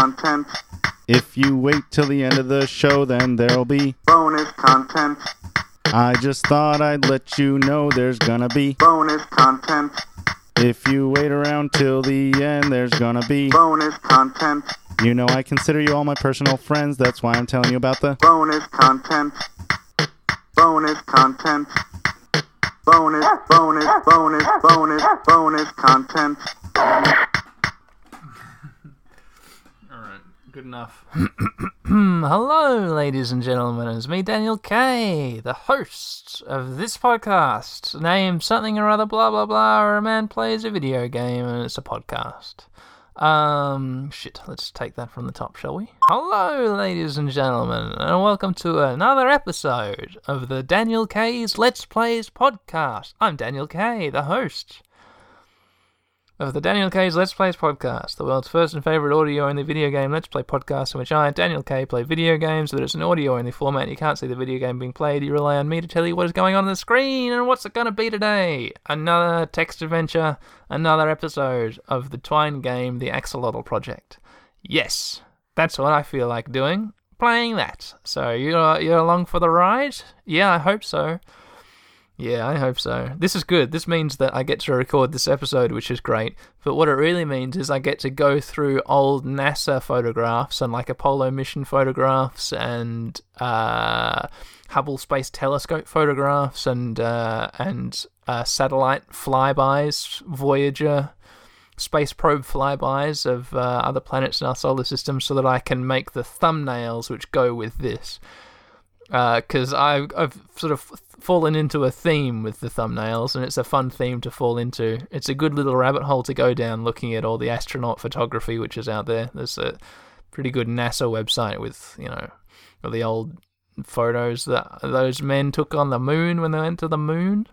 content. If you wait till the end of the show, then there'll be. Bonus content. I just thought I'd let you know there's gonna be. Bonus content. If you wait around till the end, there's gonna be. Bonus content. You know, I consider you all my personal friends. That's why I'm telling you about the. Bonus content. Bonus content. Bonus, bonus, bonus, bonus, bonus content. Alright, good enough. Hello, ladies and gentlemen. It's me, Daniel K, the host of this podcast. Name something or other, blah blah blah, or a man plays a video game and it's a podcast. Um, shit, let's take that from the top, shall we? Hello, ladies and gentlemen, and welcome to another episode of the Daniel K's Let's Plays podcast. I'm Daniel K, the host of the Daniel K's Let's Plays podcast, the world's first and favorite audio only video game Let's Play podcast, in which I, Daniel K, play video games that it's an audio only format. You can't see the video game being played. You rely on me to tell you what is going on on the screen and what's it going to be today. Another text adventure, another episode of the Twine game, The Axolotl Project. Yes, that's what I feel like doing. Playing that. So you're you're along for the ride? Yeah, I hope so. Yeah, I hope so. This is good. This means that I get to record this episode, which is great. But what it really means is I get to go through old NASA photographs and like Apollo mission photographs and uh, Hubble Space Telescope photographs and uh, and uh, satellite flybys, Voyager space probe flybys of uh, other planets in our solar system, so that I can make the thumbnails which go with this Uh, because I've, I've sort of fallen into a theme with the thumbnails, and it's a fun theme to fall into. It's a good little rabbit hole to go down looking at all the astronaut photography which is out there. There's a pretty good NASA website with, you know, the old photos that those men took on the moon when they went to the moon.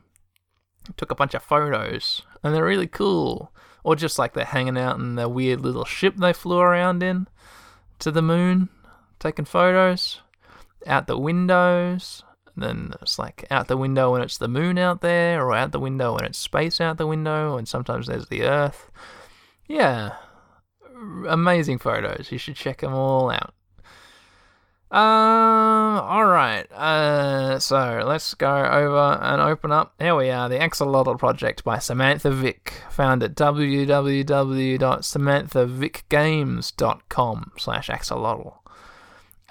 Took a bunch of photos, and they're really cool. Or just like they're hanging out in their weird little ship they flew around in to the moon, taking photos out the windows. Then it's like out the window when it's the moon out there, or out the window when it's space out the window, and sometimes there's the Earth. Yeah, amazing photos. You should check them all out. Um, alright, uh, so let's go over and open up. Here we are, the Axolotl Project by Samantha Vick, found at www.samanthavickgames.com slash axolotl.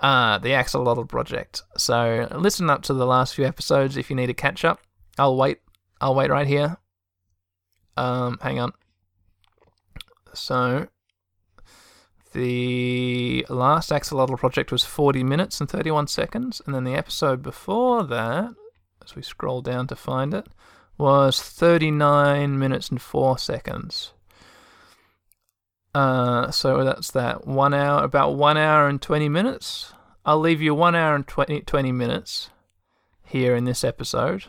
Uh, the Axolotl Project. So listen up to the last few episodes if you need a catch up. I'll wait. I'll wait right here. Um, hang on. So the last Axolotl Project was 40 minutes and 31 seconds, and then the episode before that, as we scroll down to find it, was 39 minutes and 4 seconds. Uh, so that's that one hour, about one hour and 20 minutes. I'll leave you one hour and 20, 20 minutes here in this episode,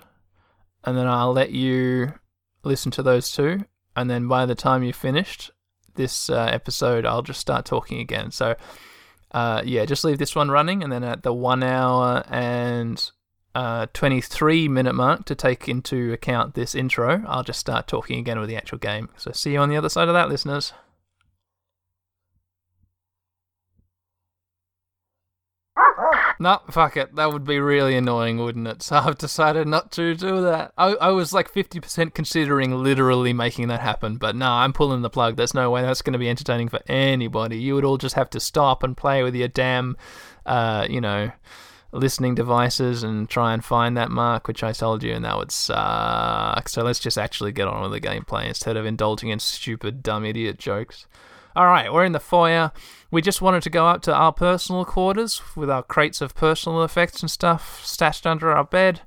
and then I'll let you listen to those two. And then by the time you've finished this uh, episode, I'll just start talking again. So, uh, yeah, just leave this one running, and then at the one hour and uh, 23 minute mark to take into account this intro, I'll just start talking again with the actual game. So, see you on the other side of that, listeners. No, fuck it. That would be really annoying, wouldn't it? So I've decided not to do that. I, I was like 50% considering literally making that happen, but no, I'm pulling the plug. There's no way that's going to be entertaining for anybody. You would all just have to stop and play with your damn, uh, you know, listening devices and try and find that mark, which I told you, and that would suck. So let's just actually get on with the gameplay instead of indulging in stupid, dumb idiot jokes. Alright, we're in the foyer. We just wanted to go up to our personal quarters with our crates of personal effects and stuff stashed under our bed.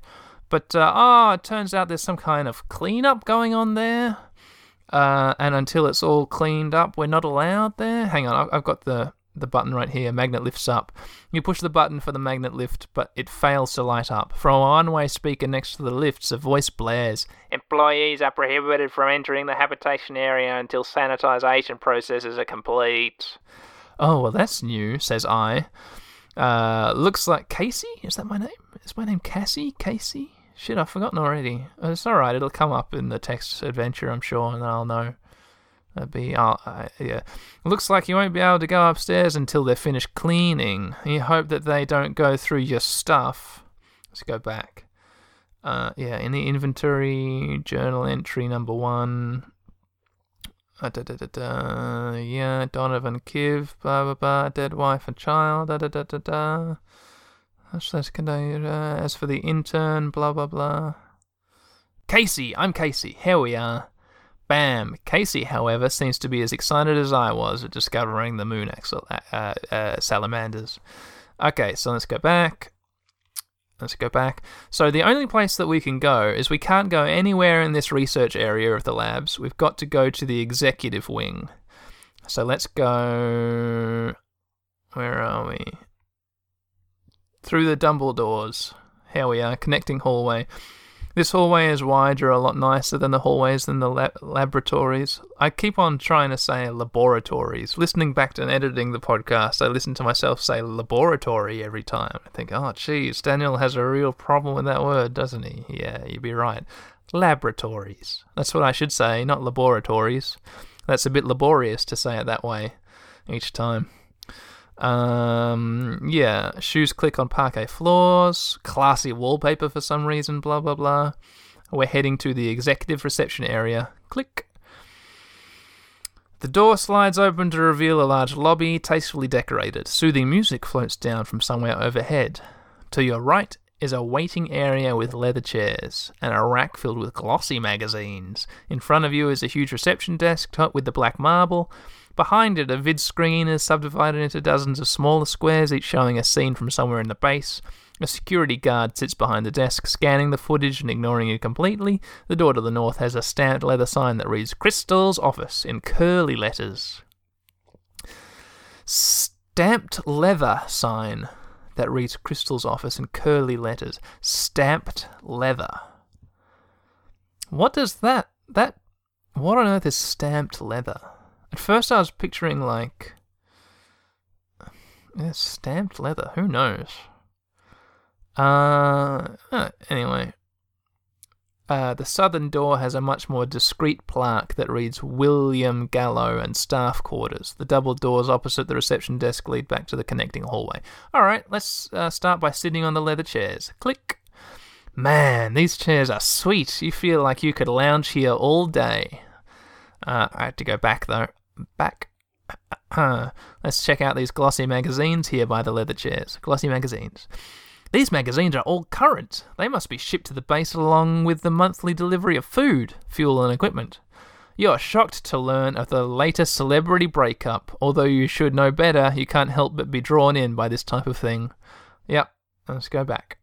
But, uh, oh, it turns out there's some kind of cleanup going on there. Uh, and until it's all cleaned up, we're not allowed there. Hang on, I've got the the button right here, magnet lifts up. You push the button for the magnet lift, but it fails to light up. From a one way speaker next to the lifts, a voice blares Employees are prohibited from entering the habitation area until sanitization processes are complete. Oh, well, that's new, says I. Uh, looks like Casey? Is that my name? Is my name Cassie? Casey? Shit, I've forgotten already. It's alright, it'll come up in the text adventure, I'm sure, and then I'll know. That'd be, uh, uh, yeah. Looks like you won't be able to go upstairs until they're finished cleaning. You hope that they don't go through your stuff. Let's go back. Uh, yeah, in the inventory, journal entry number one. Uh, da, da, da, da, yeah, Donovan Kiv, blah, blah, blah, dead wife and child, da, da, da, da, da. Uh, as for the intern, blah, blah, blah. Casey, I'm Casey. Here we are. Bam. Casey, however, seems to be as excited as I was at discovering the moon axle uh, uh, salamanders. Okay, so let's go back. Let's go back. So the only place that we can go is we can't go anywhere in this research area of the labs. We've got to go to the executive wing. So let's go. Where are we? Through the Dumbledores. Here we are, connecting hallway. This hallway is wider, a lot nicer than the hallways in the lab- laboratories. I keep on trying to say laboratories. Listening back to and editing the podcast, I listen to myself say laboratory every time. I think, oh, geez, Daniel has a real problem with that word, doesn't he? Yeah, you'd be right. Laboratories. That's what I should say, not laboratories. That's a bit laborious to say it that way each time. Um, yeah, shoes click on parquet floors, classy wallpaper for some reason, blah blah blah. We're heading to the executive reception area. Click. The door slides open to reveal a large lobby, tastefully decorated. Soothing music floats down from somewhere overhead. To your right is a waiting area with leather chairs and a rack filled with glossy magazines. In front of you is a huge reception desk topped with the black marble. Behind it, a vid screen is subdivided into dozens of smaller squares, each showing a scene from somewhere in the base. A security guard sits behind the desk, scanning the footage and ignoring it completely. The door to the north has a stamped leather sign that reads Crystal's Office in curly letters. Stamped leather sign that reads Crystal's Office in curly letters. Stamped leather. What does that. That. What on earth is stamped leather? At first, I was picturing like yeah, stamped leather. Who knows? Uh, uh, anyway, uh, the southern door has a much more discreet plaque that reads William Gallo and staff quarters. The double doors opposite the reception desk lead back to the connecting hallway. All right, let's uh, start by sitting on the leather chairs. Click. Man, these chairs are sweet. You feel like you could lounge here all day. Uh, I had to go back though back. Let's check out these glossy magazines here by the leather chairs. Glossy magazines. These magazines are all current. They must be shipped to the base along with the monthly delivery of food, fuel, and equipment. You're shocked to learn of the latest celebrity breakup. Although you should know better, you can't help but be drawn in by this type of thing. Yep, let's go back.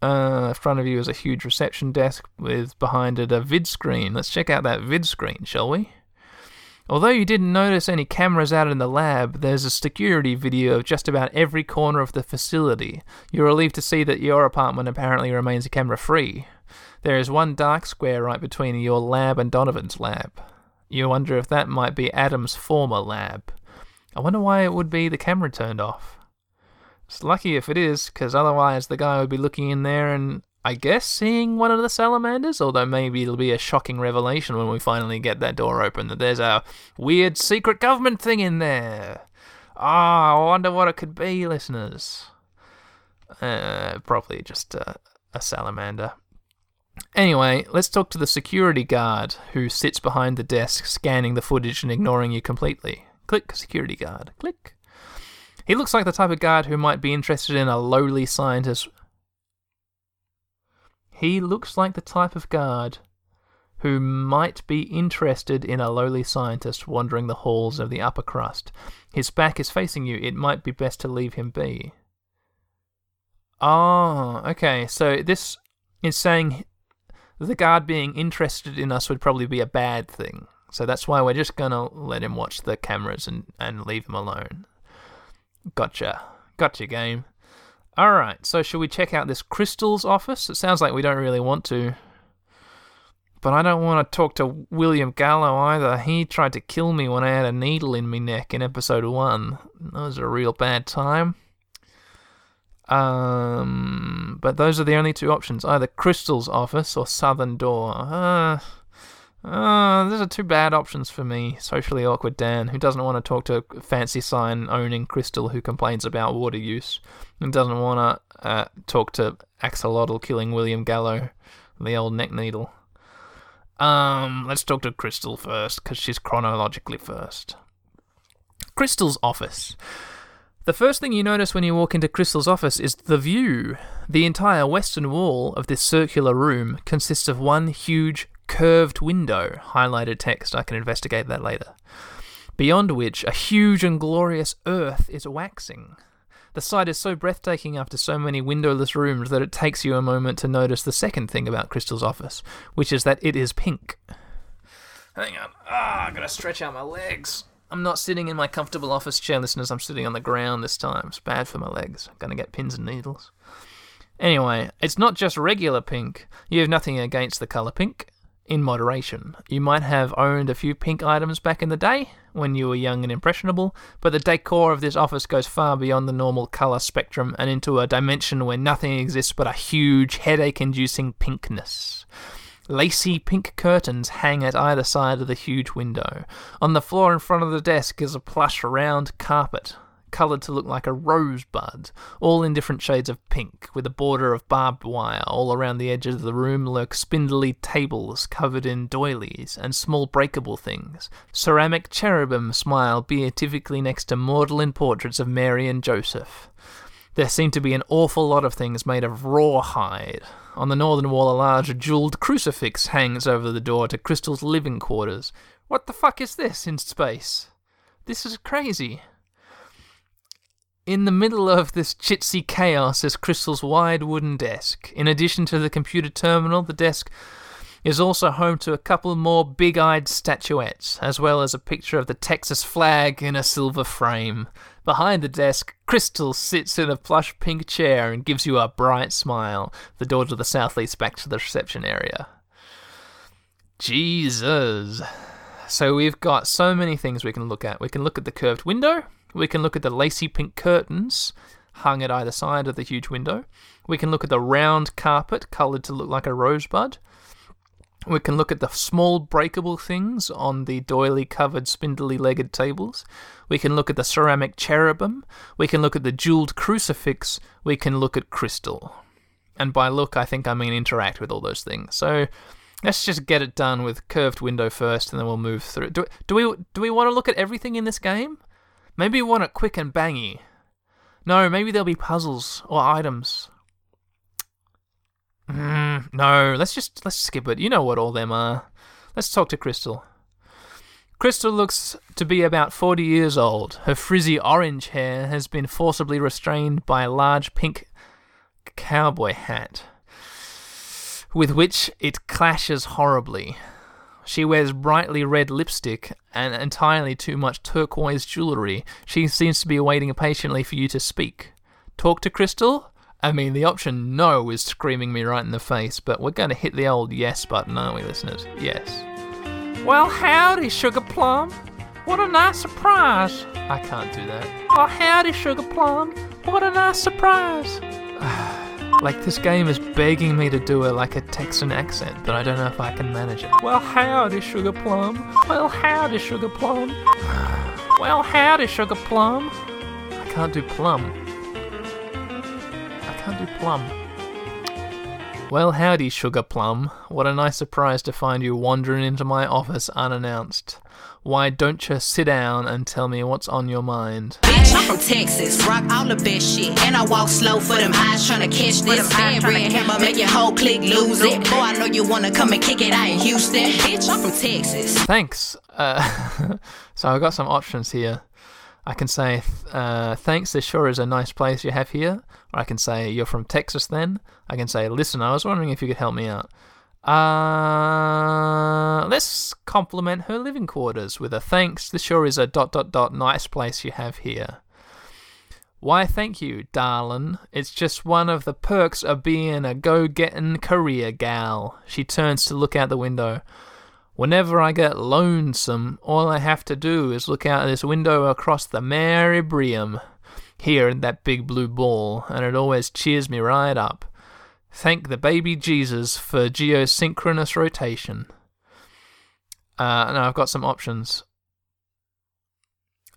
Uh, in front of you is a huge reception desk with behind it a vid screen. Let's check out that vid screen, shall we? Although you didn't notice any cameras out in the lab, there's a security video of just about every corner of the facility. You're relieved to see that your apartment apparently remains camera free. There is one dark square right between your lab and Donovan's lab. You wonder if that might be Adam's former lab. I wonder why it would be the camera turned off. It's lucky if it is, because otherwise the guy would be looking in there and I guess seeing one of the salamanders, although maybe it'll be a shocking revelation when we finally get that door open that there's a weird secret government thing in there. Ah, oh, I wonder what it could be, listeners. Uh, probably just a, a salamander. Anyway, let's talk to the security guard who sits behind the desk scanning the footage and ignoring you completely. Click, security guard. Click. He looks like the type of guard who might be interested in a lowly scientist he looks like the type of guard who might be interested in a lowly scientist wandering the halls of the upper crust. His back is facing you. It might be best to leave him be. Oh, okay. So this is saying the guard being interested in us would probably be a bad thing. So that's why we're just gonna let him watch the cameras and, and leave him alone. Gotcha. Gotcha, game. Alright, so should we check out this Crystal's office? It sounds like we don't really want to. But I don't want to talk to William Gallo either. He tried to kill me when I had a needle in my neck in episode 1. That was a real bad time. Um, but those are the only two options either Crystal's office or Southern Door. Uh, Uh, those are two bad options for me. Socially awkward Dan, who doesn't want to talk to fancy sign owning Crystal, who complains about water use, and doesn't want to uh, talk to axolotl killing William Gallo, the old neck needle. Um, let's talk to Crystal first, because she's chronologically first. Crystal's office. The first thing you notice when you walk into Crystal's office is the view. The entire western wall of this circular room consists of one huge curved window, highlighted text. I can investigate that later. Beyond which, a huge and glorious earth is waxing. The sight is so breathtaking after so many windowless rooms that it takes you a moment to notice the second thing about Crystal's office, which is that it is pink. Hang on. Ah, I gotta stretch out my legs. I'm not sitting in my comfortable office chair, listeners. I'm sitting on the ground this time. It's bad for my legs. I'm gonna get pins and needles. Anyway, it's not just regular pink. You have nothing against the colour pink in moderation. You might have owned a few pink items back in the day when you were young and impressionable, but the decor of this office goes far beyond the normal colour spectrum and into a dimension where nothing exists but a huge headache inducing pinkness. Lacy pink curtains hang at either side of the huge window. On the floor in front of the desk is a plush round carpet coloured to look like a rosebud, all in different shades of pink, with a border of barbed wire. All around the edges of the room lurk spindly tables covered in doilies and small breakable things. Ceramic cherubim smile beatifically next to maudlin portraits of Mary and Joseph. There seem to be an awful lot of things made of rawhide. On the northern wall, a large jeweled crucifix hangs over the door to Crystal's living quarters. What the fuck is this in space? This is crazy. In the middle of this chitsy chaos is Crystal's wide wooden desk. In addition to the computer terminal, the desk is also home to a couple more big eyed statuettes, as well as a picture of the Texas flag in a silver frame. Behind the desk, Crystal sits in a plush pink chair and gives you a bright smile. The door to the south leads back to the reception area. Jesus. So we've got so many things we can look at. We can look at the curved window, we can look at the lacy pink curtains hung at either side of the huge window. We can look at the round carpet coloured to look like a rosebud. We can look at the small breakable things on the doily covered spindly legged tables. We can look at the ceramic cherubim. We can look at the jeweled crucifix. We can look at crystal. And by look, I think I mean interact with all those things. So let's just get it done with curved window first, and then we'll move through. Do, do we do we want to look at everything in this game? Maybe we want it quick and bangy. No, maybe there'll be puzzles or items. Mm, no, let's just let's skip it. You know what all them are. Let's talk to Crystal. Crystal looks to be about 40 years old. Her frizzy orange hair has been forcibly restrained by a large pink cowboy hat, with which it clashes horribly. She wears brightly red lipstick and entirely too much turquoise jewellery. She seems to be waiting patiently for you to speak. Talk to Crystal? I mean, the option no is screaming me right in the face, but we're going to hit the old yes button, aren't we, listeners? Yes. Well, howdy, Sugar Plum. What a nice surprise. I can't do that. Well, howdy, Sugar Plum. What a nice surprise. Like this game is begging me to do it like a Texan accent, but I don't know if I can manage it. Well, howdy, Sugar Plum. Well, howdy, Sugar Plum. well, howdy, Sugar Plum. I can't do plum. I can't do plum. Well, howdy, Sugar Plum. What a nice surprise to find you wandering into my office unannounced. Why don't you sit down and tell me what's on your mind? Bitch, I'm from Texas, rock all the best shit. And I walk slow for them eyes trying to catch this. Bad red hammer, make your whole clique lose it. Boy, I know you wanna come and kick it out in Houston. Bitch, I'm from Texas. Thanks. Uh, so I've got some options here. I can say, uh, thanks, this sure is a nice place you have here. Or I can say, you're from Texas then. I can say, listen, I was wondering if you could help me out. Uh, let's compliment her living quarters with a thanks. This sure is a dot dot dot nice place you have here. Why, thank you, darlin'. It's just one of the perks of being a go gettin' career gal. She turns to look out the window. Whenever I get lonesome, all I have to do is look out this window across the Mary here in that big blue ball, and it always cheers me right up. Thank the baby Jesus for geosynchronous rotation. Uh, no, I've got some options.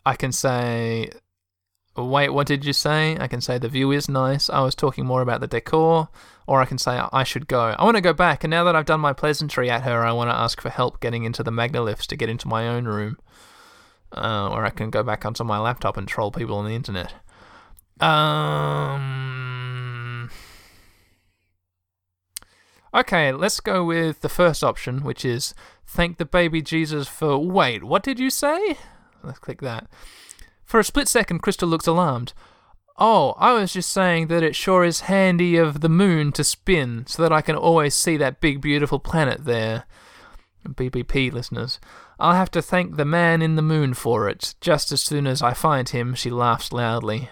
I can say, wait, what did you say? I can say the view is nice. I was talking more about the decor. Or I can say I should go. I want to go back, and now that I've done my pleasantry at her, I want to ask for help getting into the magnoliths to get into my own room. Uh, or I can go back onto my laptop and troll people on the internet. Um. Okay, let's go with the first option, which is thank the baby Jesus for. Wait, what did you say? Let's click that. For a split second, Crystal looks alarmed. Oh, I was just saying that it sure is handy of the moon to spin so that I can always see that big, beautiful planet there. BBP listeners. I'll have to thank the man in the moon for it. Just as soon as I find him, she laughs loudly.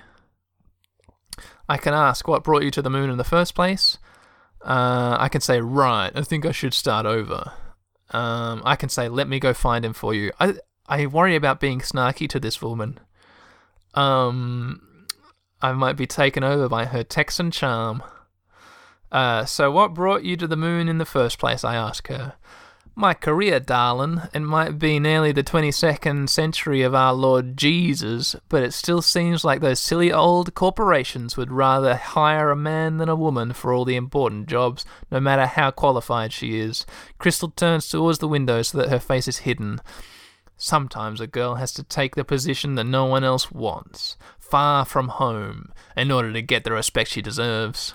I can ask what brought you to the moon in the first place. Uh, I can say, right, I think I should start over. Um, I can say, let me go find him for you. I I worry about being snarky to this woman. Um, I might be taken over by her Texan charm. Uh, so what brought you to the moon in the first place? I ask her. My career, darling. It might be nearly the 22nd century of our Lord Jesus, but it still seems like those silly old corporations would rather hire a man than a woman for all the important jobs, no matter how qualified she is. Crystal turns towards the window so that her face is hidden. Sometimes a girl has to take the position that no one else wants, far from home, in order to get the respect she deserves.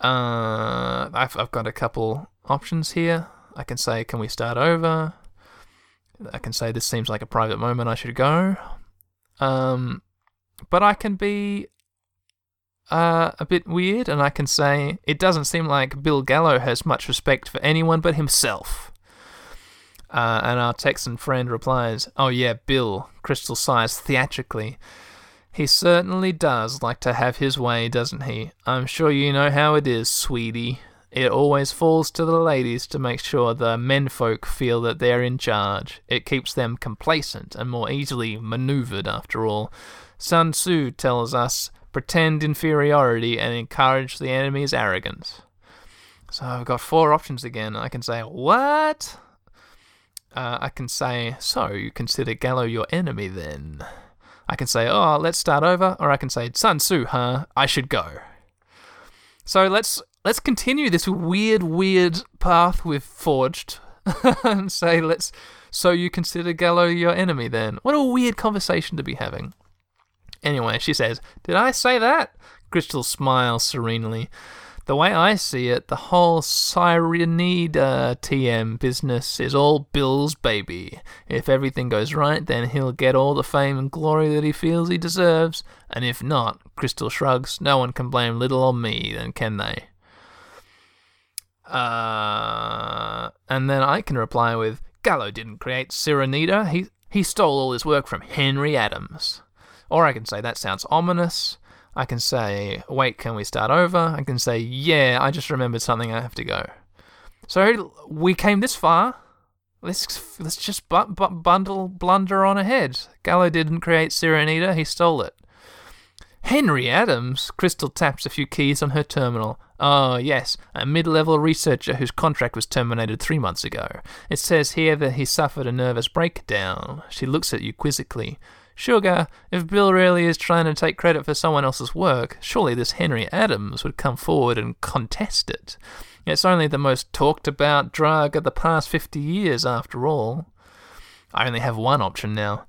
Uh, I've, I've got a couple options here. I can say, can we start over? I can say this seems like a private moment, I should go. Um, but I can be uh, a bit weird and I can say, it doesn't seem like Bill Gallo has much respect for anyone but himself. Uh, and our Texan friend replies, Oh, yeah, Bill. Crystal sighs theatrically. He certainly does like to have his way, doesn't he? I'm sure you know how it is, sweetie. It always falls to the ladies to make sure the menfolk feel that they're in charge. It keeps them complacent and more easily maneuvered, after all. Sun Tzu tells us pretend inferiority and encourage the enemy's arrogance. So I've got four options again. I can say, What? Uh, I can say, So you consider Gallo your enemy then? I can say, Oh, let's start over. Or I can say, Sun Tzu, huh? I should go. So let's let's continue this weird, weird path we've forged and say, let's. So you consider Gallo your enemy then? What a weird conversation to be having. Anyway, she says, Did I say that? Crystal smiles serenely. The way I see it, the whole Cyrenida TM business is all Bill's baby. If everything goes right, then he'll get all the fame and glory that he feels he deserves, and if not, Crystal shrugs, no one can blame little on me, then can they? Uh, and then I can reply with, Gallo didn't create Cyrenida, he, he stole all his work from Henry Adams. Or I can say, that sounds ominous. I can say, wait, can we start over? I can say, yeah, I just remembered something, I have to go. So we came this far. Let's let's just bu- bu- bundle blunder on ahead. Gallo didn't create Cyrenida, he stole it. Henry Adams. Crystal taps a few keys on her terminal. Oh, yes, a mid level researcher whose contract was terminated three months ago. It says here that he suffered a nervous breakdown. She looks at you quizzically. Sugar, if Bill really is trying to take credit for someone else's work, surely this Henry Adams would come forward and contest it. It's only the most talked about drug of the past 50 years, after all. I only have one option now.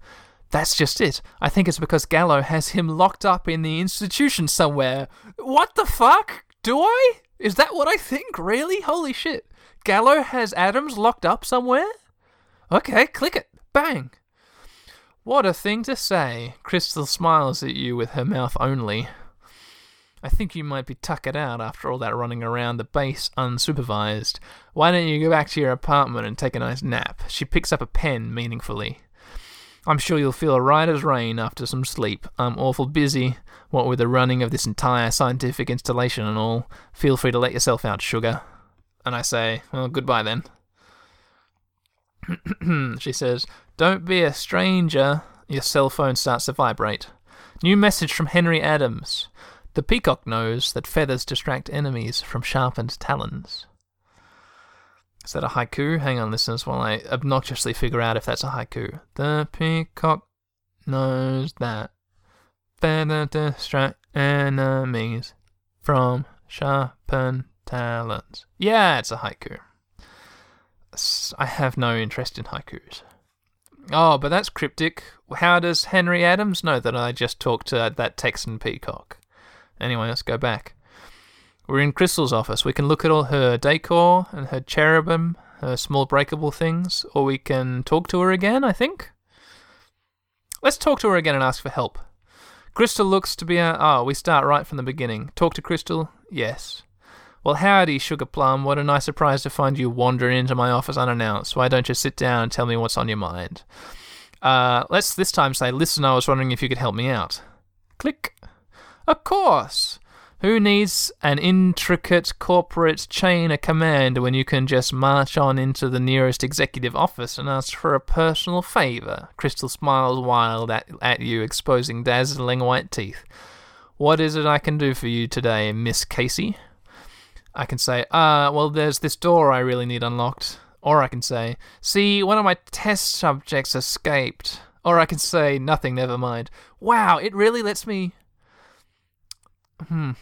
That's just it. I think it's because Gallo has him locked up in the institution somewhere. What the fuck? Do I? Is that what I think? Really? Holy shit. Gallo has Adams locked up somewhere? Okay, click it. Bang. What a thing to say. Crystal smiles at you with her mouth only. I think you might be tuckered out after all that running around the base unsupervised. Why don't you go back to your apartment and take a nice nap? She picks up a pen meaningfully. I'm sure you'll feel right as rain after some sleep. I'm awful busy, what with the running of this entire scientific installation and all. Feel free to let yourself out, sugar. And I say, well, goodbye then. she says, Don't be a stranger. Your cell phone starts to vibrate. New message from Henry Adams. The peacock knows that feathers distract enemies from sharpened talons. Is that a haiku? Hang on, listeners, while I obnoxiously figure out if that's a haiku. The peacock knows that better distract enemies from sharpened talons. Yeah, it's a haiku. I have no interest in haikus. Oh, but that's cryptic. How does Henry Adams know that I just talked to that Texan peacock? Anyway, let's go back. We're in Crystal's office. We can look at all her decor and her cherubim, her small breakable things, or we can talk to her again, I think. Let's talk to her again and ask for help. Crystal looks to be a. Oh, we start right from the beginning. Talk to Crystal? Yes. Well, howdy, Sugar Plum. What a nice surprise to find you wandering into my office unannounced. Why don't you sit down and tell me what's on your mind? Uh, let's this time say, listen, I was wondering if you could help me out. Click. Of course. Who needs an intricate corporate chain of command when you can just march on into the nearest executive office and ask for a personal favor? Crystal smiles wild at, at you, exposing dazzling white teeth. What is it I can do for you today, Miss Casey? I can say, uh, well, there's this door I really need unlocked. Or I can say, see, one of my test subjects escaped. Or I can say, nothing, never mind. Wow, it really lets me. Hmm.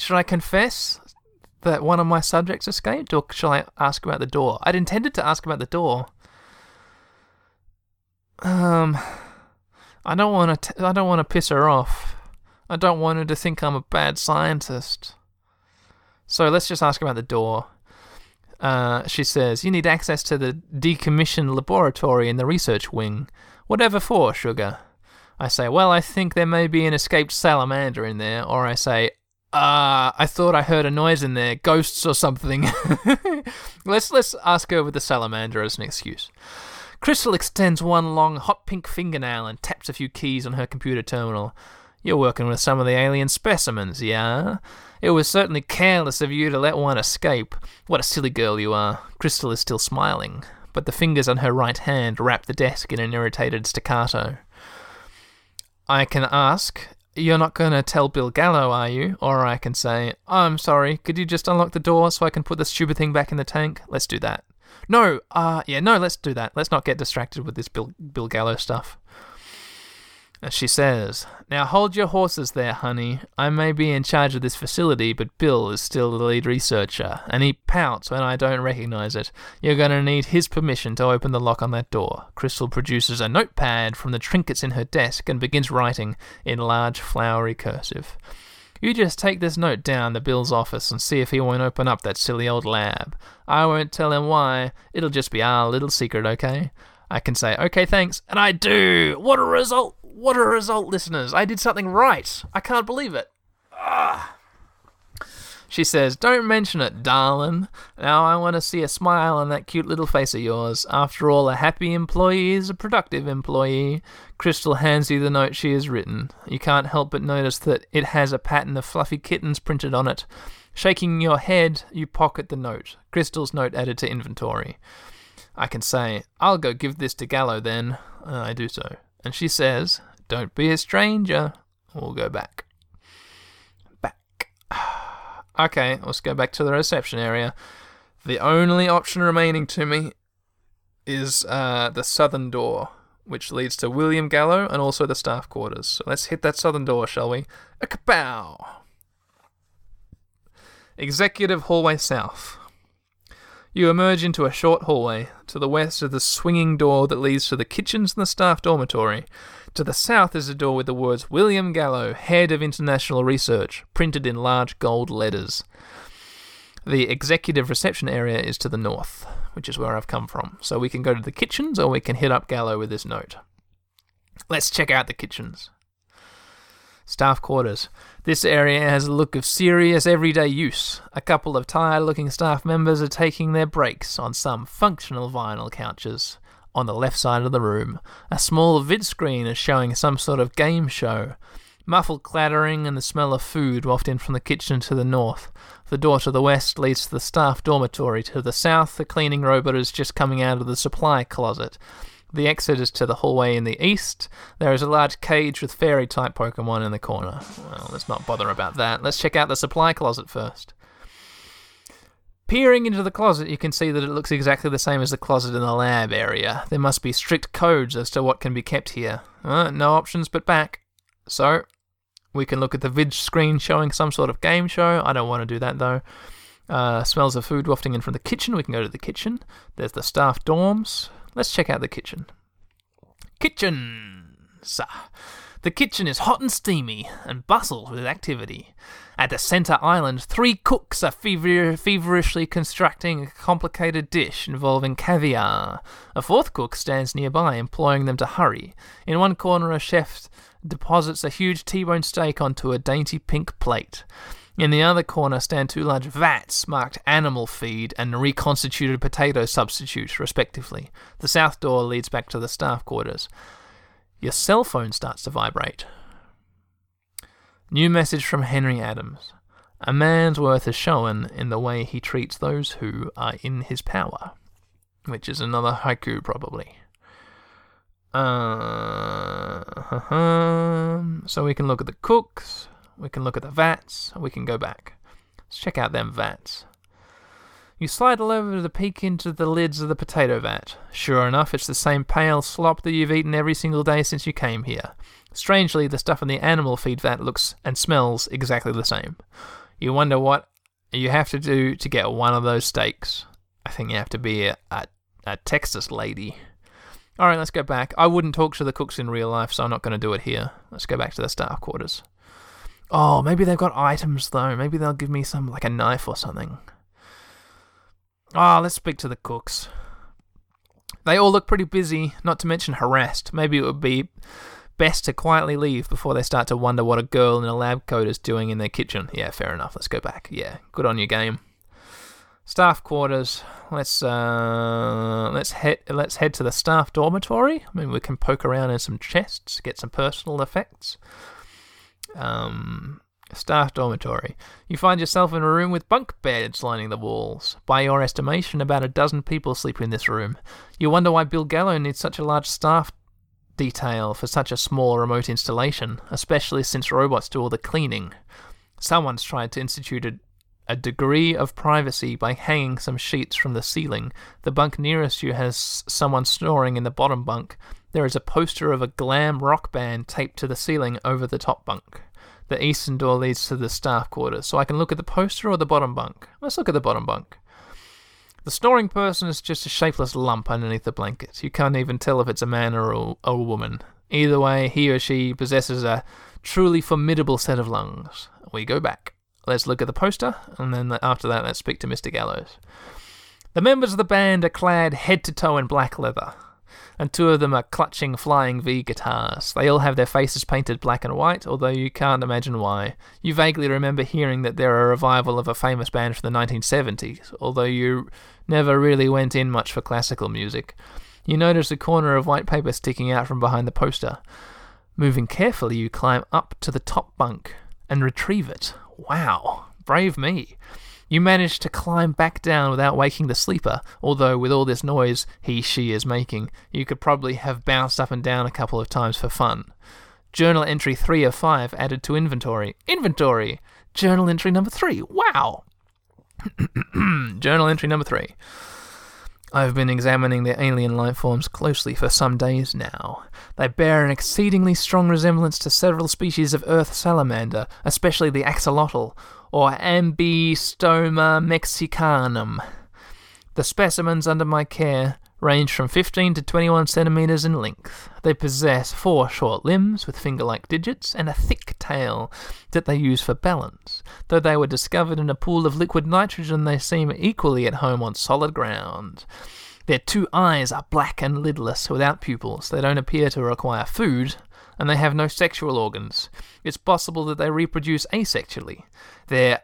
Should I confess that one of my subjects escaped, or shall I ask about the door? I'd intended to ask about the door. Um, I don't want to. I don't want to piss her off. I don't want her to think I'm a bad scientist. So let's just ask about the door. Uh, she says, You need access to the decommissioned laboratory in the research wing. Whatever for, Sugar? I say, Well, I think there may be an escaped salamander in there. Or I say, uh, I thought I heard a noise in there, ghosts or something. let's let's ask her with the salamander as an excuse. Crystal extends one long hot pink fingernail and taps a few keys on her computer terminal. You're working with some of the alien specimens, yeah? It was certainly careless of you to let one escape. What a silly girl you are. Crystal is still smiling, but the fingers on her right hand rap the desk in an irritated staccato. I can ask, You're not going to tell Bill Gallo, are you? Or I can say, I'm sorry, could you just unlock the door so I can put the stupid thing back in the tank? Let's do that. No, uh, yeah, no, let's do that. Let's not get distracted with this Bill, Bill Gallo stuff. As she says, Now hold your horses there, honey. I may be in charge of this facility, but Bill is still the lead researcher, and he pouts when I don't recognize it. You're going to need his permission to open the lock on that door. Crystal produces a notepad from the trinkets in her desk and begins writing in large, flowery cursive. You just take this note down to Bill's office and see if he won't open up that silly old lab. I won't tell him why. It'll just be our little secret, okay? I can say, okay, thanks, and I do. What a result! What a result, listeners! I did something right. I can't believe it. Ah. She says, Don't mention it, darling. Now I want to see a smile on that cute little face of yours. After all, a happy employee is a productive employee. Crystal hands you the note she has written. You can't help but notice that it has a pattern of fluffy kittens printed on it. Shaking your head, you pocket the note. Crystal's note added to inventory. I can say, I'll go give this to Gallo then. Uh, I do so. And she says, Don't be a stranger. We'll go back. Back. Okay, let's go back to the reception area. The only option remaining to me is uh, the southern door, which leads to William Gallo and also the staff quarters. So let's hit that southern door, shall we? A kapow! Executive Hallway South. You emerge into a short hallway. To the west is the swinging door that leads to the kitchens and the staff dormitory. To the south is a door with the words William Gallo, Head of International Research, printed in large gold letters. The executive reception area is to the north, which is where I've come from. So we can go to the kitchens or we can hit up Gallo with this note. Let's check out the kitchens. Staff quarters. This area has a look of serious everyday use. A couple of tired looking staff members are taking their breaks on some functional vinyl couches. On the left side of the room, a small vid screen is showing some sort of game show. Muffled clattering and the smell of food waft in from the kitchen to the north. The door to the west leads to the staff dormitory. To the south, the cleaning robot is just coming out of the supply closet. The exit is to the hallway in the east. There is a large cage with fairy type Pokemon in the corner. Well, let's not bother about that. Let's check out the supply closet first. Peering into the closet, you can see that it looks exactly the same as the closet in the lab area. There must be strict codes as to what can be kept here. Uh, no options but back. So, we can look at the vid screen showing some sort of game show. I don't want to do that though. Uh, smells of food wafting in from the kitchen. We can go to the kitchen. There's the staff dorms. Let's check out the kitchen. Kitchen. So, the kitchen is hot and steamy and bustles with activity. At the center island, three cooks are fever- feverishly constructing a complicated dish involving caviar. A fourth cook stands nearby, imploring them to hurry. In one corner, a chef deposits a huge T-bone steak onto a dainty pink plate. In the other corner stand two large vats marked animal feed and reconstituted potato substitute, respectively. The south door leads back to the staff quarters. Your cell phone starts to vibrate. New message from Henry Adams. A man's worth is shown in the way he treats those who are in his power. Which is another haiku, probably. Uh, so we can look at the cooks, we can look at the vats, we can go back. Let's check out them vats. You slide over to peek into the lids of the potato vat. Sure enough, it's the same pale slop that you've eaten every single day since you came here. Strangely, the stuff in the animal feed vat looks and smells exactly the same. You wonder what you have to do to get one of those steaks. I think you have to be a, a, a Texas lady. Alright, let's go back. I wouldn't talk to the cooks in real life, so I'm not going to do it here. Let's go back to the staff quarters. Oh, maybe they've got items though. Maybe they'll give me some, like a knife or something. Ah, let's speak to the cooks. They all look pretty busy, not to mention harassed. Maybe it would be best to quietly leave before they start to wonder what a girl in a lab coat is doing in their kitchen. Yeah, fair enough. Let's go back. Yeah, good on your game. Staff quarters. Let's uh, let's head let's head to the staff dormitory. I mean, we can poke around in some chests, get some personal effects. Um, staff dormitory. You find yourself in a room with bunk beds lining the walls. By your estimation, about a dozen people sleep in this room. You wonder why Bill Gallo needs such a large staff detail for such a small remote installation, especially since robots do all the cleaning. Someone's tried to institute a, a degree of privacy by hanging some sheets from the ceiling. The bunk nearest you has someone snoring in the bottom bunk. There is a poster of a glam rock band taped to the ceiling over the top bunk. The eastern door leads to the staff quarters, so I can look at the poster or the bottom bunk. Let's look at the bottom bunk. The snoring person is just a shapeless lump underneath the blankets. You can't even tell if it's a man or a, a woman. Either way, he or she possesses a truly formidable set of lungs. We go back. Let's look at the poster, and then after that, let's speak to Mr. Gallows. The members of the band are clad head to toe in black leather and two of them are clutching Flying V guitars. They all have their faces painted black and white, although you can't imagine why. You vaguely remember hearing that they're a revival of a famous band from the 1970s, although you never really went in much for classical music. You notice a corner of white paper sticking out from behind the poster. Moving carefully, you climb up to the top bunk and retrieve it. Wow, brave me. You manage to climb back down without waking the sleeper, although with all this noise he she is making, you could probably have bounced up and down a couple of times for fun. Journal entry 3 of 5 added to inventory. Inventory! Journal entry number 3. Wow! Journal entry number 3. I've been examining the alien life forms closely for some days now. They bear an exceedingly strong resemblance to several species of earth salamander, especially the axolotl, or Ambystoma mexicanum. The specimens under my care range from 15 to 21 centimeters in length. They possess four short limbs with finger like digits and a thick tail that they use for balance. Though they were discovered in a pool of liquid nitrogen, they seem equally at home on solid ground. Their two eyes are black and lidless without pupils. They don't appear to require food, and they have no sexual organs. It's possible that they reproduce asexually. Their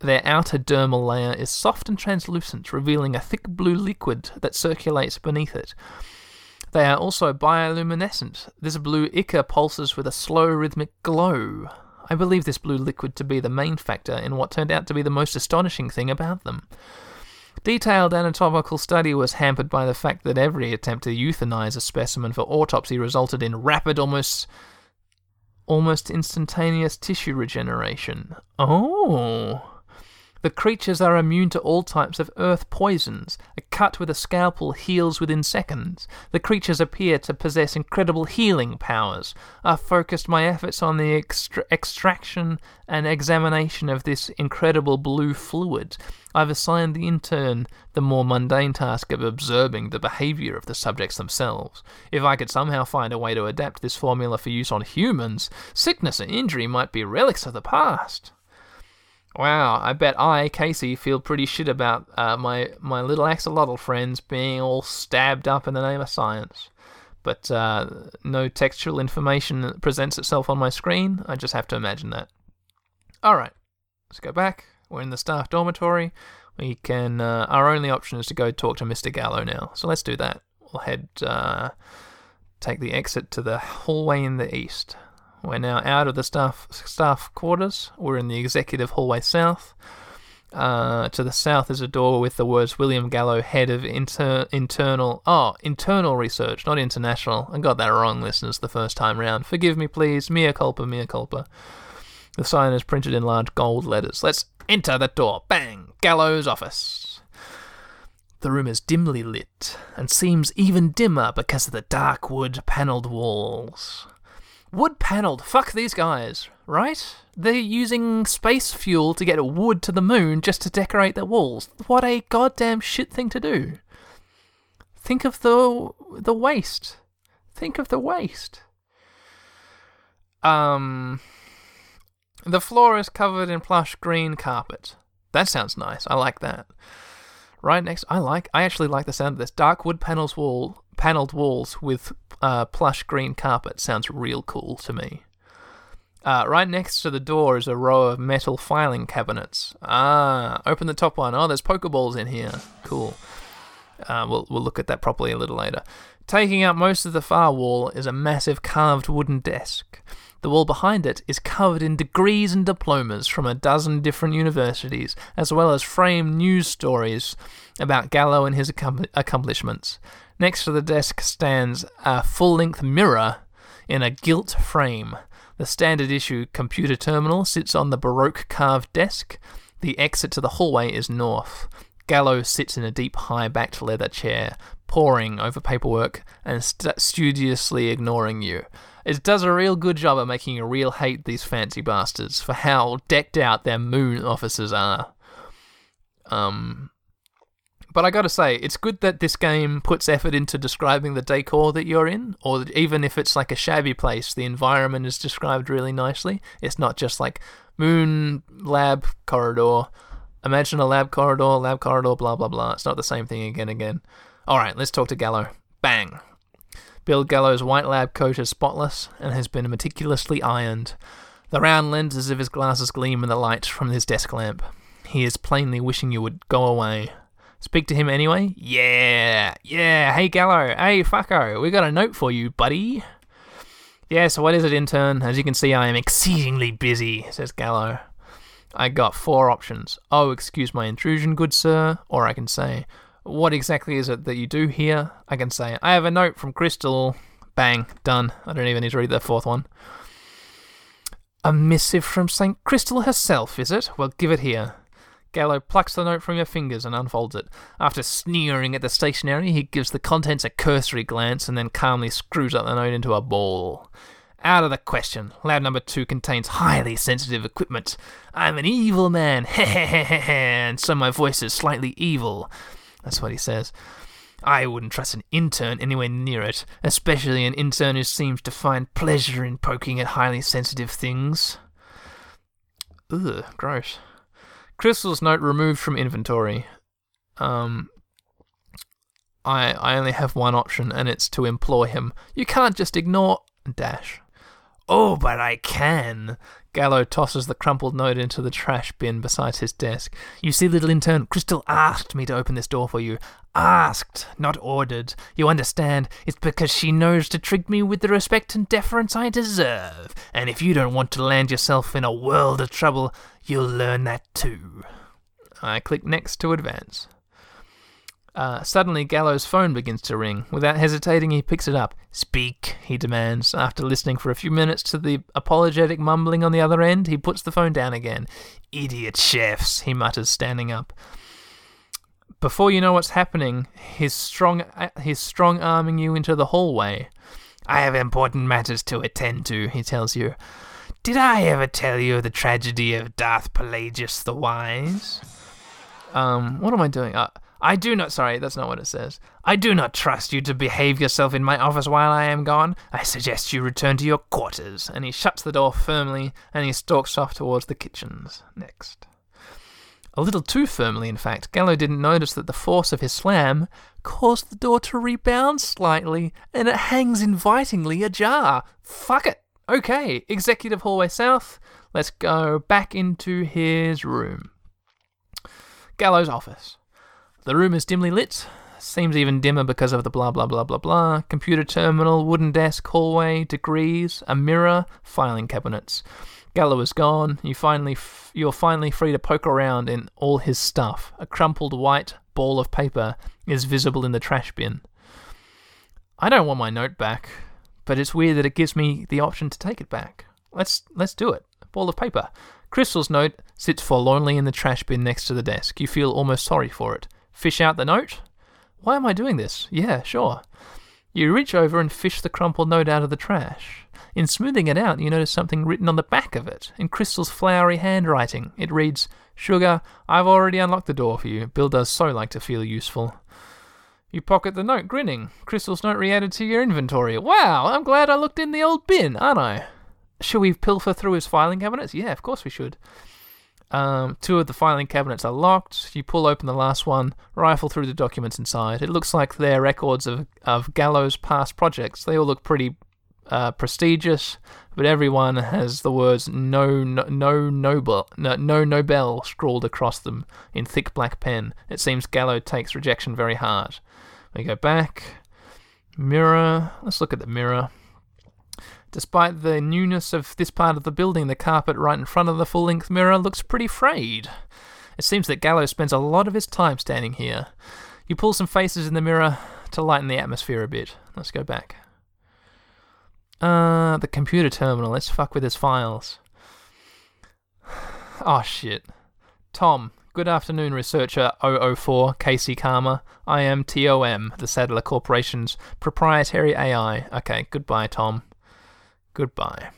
their outer dermal layer is soft and translucent, revealing a thick blue liquid that circulates beneath it. They are also bioluminescent. This blue ichor pulses with a slow rhythmic glow. I believe this blue liquid to be the main factor in what turned out to be the most astonishing thing about them. Detailed anatomical study was hampered by the fact that every attempt to euthanize a specimen for autopsy resulted in rapid, almost almost instantaneous tissue regeneration. Oh. The creatures are immune to all types of earth poisons. A cut with a scalpel heals within seconds. The creatures appear to possess incredible healing powers. I've focused my efforts on the extra- extraction and examination of this incredible blue fluid. I've assigned the intern the more mundane task of observing the behavior of the subjects themselves. If I could somehow find a way to adapt this formula for use on humans, sickness and injury might be relics of the past. Wow, I bet I, Casey, feel pretty shit about uh, my my little axolotl friends being all stabbed up in the name of science. But uh, no textual information presents itself on my screen. I just have to imagine that. All right, let's go back. We're in the staff dormitory. We can. Uh, our only option is to go talk to Mr. Gallo now. So let's do that. We'll head. Uh, take the exit to the hallway in the east. We're now out of the staff staff quarters. We're in the executive hallway south. Uh, to the south is a door with the words William Gallo, head of inter- internal oh internal research, not international. I got that wrong, listeners, the first time round. Forgive me, please. Mea culpa, mea culpa. The sign is printed in large gold letters. Let's enter the door. Bang! Gallo's office. The room is dimly lit and seems even dimmer because of the dark wood panelled walls. Wood panelled, fuck these guys, right? They're using space fuel to get wood to the moon just to decorate their walls. What a goddamn shit thing to do. Think of the the waste. Think of the waste. Um the floor is covered in plush green carpet. That sounds nice. I like that. Right next, I like. I actually like the sound of this. Dark wood panels wall, paneled walls with uh, plush green carpet sounds real cool to me. Uh, right next to the door is a row of metal filing cabinets. Ah, open the top one. Oh, there's Pokeballs in here. Cool. Uh, we'll we'll look at that properly a little later. Taking up most of the far wall is a massive carved wooden desk. The wall behind it is covered in degrees and diplomas from a dozen different universities, as well as framed news stories about Gallo and his accom- accomplishments. Next to the desk stands a full length mirror in a gilt frame. The standard issue computer terminal sits on the Baroque carved desk. The exit to the hallway is north. Gallo sits in a deep, high backed leather chair, poring over paperwork and st- studiously ignoring you. It does a real good job of making you real hate these fancy bastards for how decked out their moon offices are. Um, but I gotta say, it's good that this game puts effort into describing the decor that you're in, or even if it's like a shabby place, the environment is described really nicely. It's not just like moon lab corridor. Imagine a lab corridor, lab corridor, blah blah blah. It's not the same thing again again. Alright, let's talk to Gallo. Bang. Bill Gallo's white lab coat is spotless and has been meticulously ironed. The round lenses of his glasses gleam in the light from his desk lamp. He is plainly wishing you would go away. Speak to him anyway? Yeah, yeah. Hey Gallo, hey fucko, we got a note for you, buddy. Yeah, so what is it, intern? As you can see, I am exceedingly busy, says Gallo. I got four options. Oh, excuse my intrusion, good sir. Or I can say, what exactly is it that you do here? I can say, I have a note from Crystal. Bang, done. I don't even need to read the fourth one. A missive from St. Crystal herself, is it? Well, give it here. Gallo plucks the note from your fingers and unfolds it. After sneering at the stationery, he gives the contents a cursory glance and then calmly screws up the note into a ball. Out of the question. Lab number two contains highly sensitive equipment. I'm an evil man, and so my voice is slightly evil. That's what he says. I wouldn't trust an intern anywhere near it, especially an intern who seems to find pleasure in poking at highly sensitive things. Ugh, gross. Crystal's note removed from inventory. Um, I I only have one option, and it's to implore him. You can't just ignore dash. Oh, but I can. Gallo tosses the crumpled note into the trash bin beside his desk. You see, little intern, Crystal asked me to open this door for you. Asked, not ordered. You understand? It's because she knows to treat me with the respect and deference I deserve. And if you don't want to land yourself in a world of trouble, you'll learn that too. I click next to advance. Uh, suddenly, Gallo's phone begins to ring. Without hesitating, he picks it up. Speak, he demands. After listening for a few minutes to the apologetic mumbling on the other end, he puts the phone down again. Idiot chefs, he mutters, standing up. Before you know what's happening, he's strong, uh, he's strong arming you into the hallway. I have important matters to attend to, he tells you. Did I ever tell you of the tragedy of Darth Plagueis the Wise? Um, what am I doing? Uh, I do not. Sorry, that's not what it says. I do not trust you to behave yourself in my office while I am gone. I suggest you return to your quarters. And he shuts the door firmly and he stalks off towards the kitchens. Next. A little too firmly, in fact. Gallo didn't notice that the force of his slam caused the door to rebound slightly, and it hangs invitingly ajar. Fuck it. Okay, Executive Hallway South. Let's go back into his room. Gallo's office. The room is dimly lit. Seems even dimmer because of the blah blah blah blah blah. Computer terminal, wooden desk, hallway, degrees, a mirror, filing cabinets. Gallo is gone. You finally, f- you're finally free to poke around in all his stuff. A crumpled white ball of paper is visible in the trash bin. I don't want my note back, but it's weird that it gives me the option to take it back. Let's let's do it. Ball of paper. Crystal's note sits forlornly in the trash bin next to the desk. You feel almost sorry for it. Fish out the note? Why am I doing this? Yeah, sure. You reach over and fish the crumpled note out of the trash. In smoothing it out, you notice something written on the back of it, in Crystal's flowery handwriting. It reads, Sugar, I've already unlocked the door for you. Bill does so like to feel useful. You pocket the note, grinning. Crystal's note re-added to your inventory. Wow, I'm glad I looked in the old bin, aren't I? Shall we pilfer through his filing cabinets? Yeah, of course we should. Um, two of the filing cabinets are locked. You pull open the last one, rifle through the documents inside. It looks like they're records of, of Gallo's past projects. They all look pretty uh, prestigious, but everyone has the words "no, no, no Nobel," no, no Nobel scrawled across them in thick black pen. It seems Gallo takes rejection very hard. We go back. Mirror. Let's look at the mirror. Despite the newness of this part of the building, the carpet right in front of the full length mirror looks pretty frayed. It seems that Gallo spends a lot of his time standing here. You pull some faces in the mirror to lighten the atmosphere a bit. Let's go back. Uh, the computer terminal. Let's fuck with his files. Oh shit. Tom, good afternoon, researcher 004 Casey Karma. I am TOM, the Sadler Corporation's proprietary AI. Okay, goodbye, Tom. Goodbye.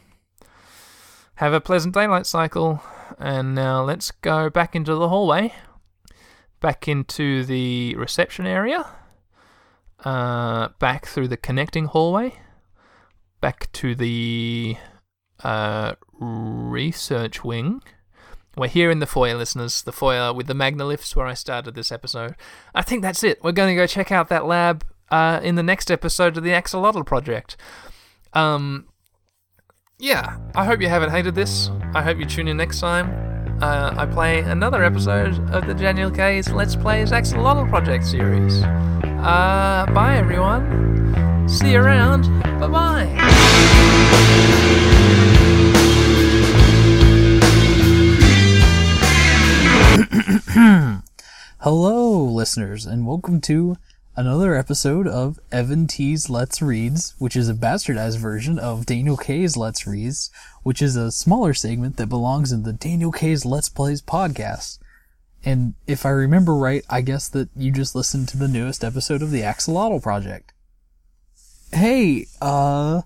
Have a pleasant daylight cycle. And now let's go back into the hallway, back into the reception area, uh, back through the connecting hallway, back to the uh, research wing. We're here in the foyer, listeners. The foyer with the magnoliths where I started this episode. I think that's it. We're going to go check out that lab uh, in the next episode of the Axolotl Project. Um, yeah, I hope you haven't hated this. I hope you tune in next time. Uh, I play another episode of the Daniel K's Let's Plays Axolotl Project series. Uh, bye everyone. See you around. Bye bye. Hello, listeners, and welcome to another episode of Evan T's Let's Reads, which is a bastardized version of Daniel K's Let's Reads, which is a smaller segment that belongs in the Daniel K's Let's Plays podcast. And if I remember right, I guess that you just listened to the newest episode of the Axolotl Project. Hey, uh,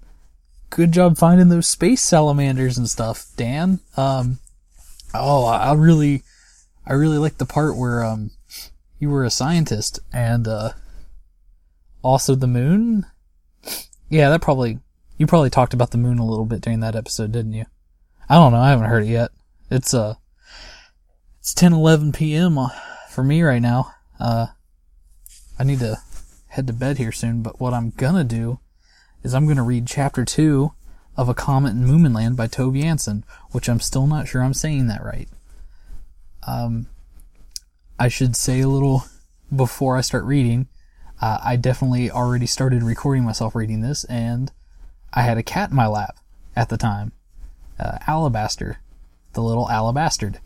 good job finding those space salamanders and stuff, Dan. Um, oh, I really, I really like the part where, um, you were a scientist and, uh, also the moon? Yeah, that probably, you probably talked about the moon a little bit during that episode, didn't you? I don't know, I haven't heard it yet. It's, uh, it's 10, 11 p.m. uh, for me right now. Uh, I need to head to bed here soon, but what I'm gonna do is I'm gonna read chapter two of A Comet in Moominland by Tove Jansson, which I'm still not sure I'm saying that right. Um, I should say a little before I start reading. Uh, I definitely already started recording myself reading this, and I had a cat in my lap at the time, uh, Alabaster, the little Alabastard,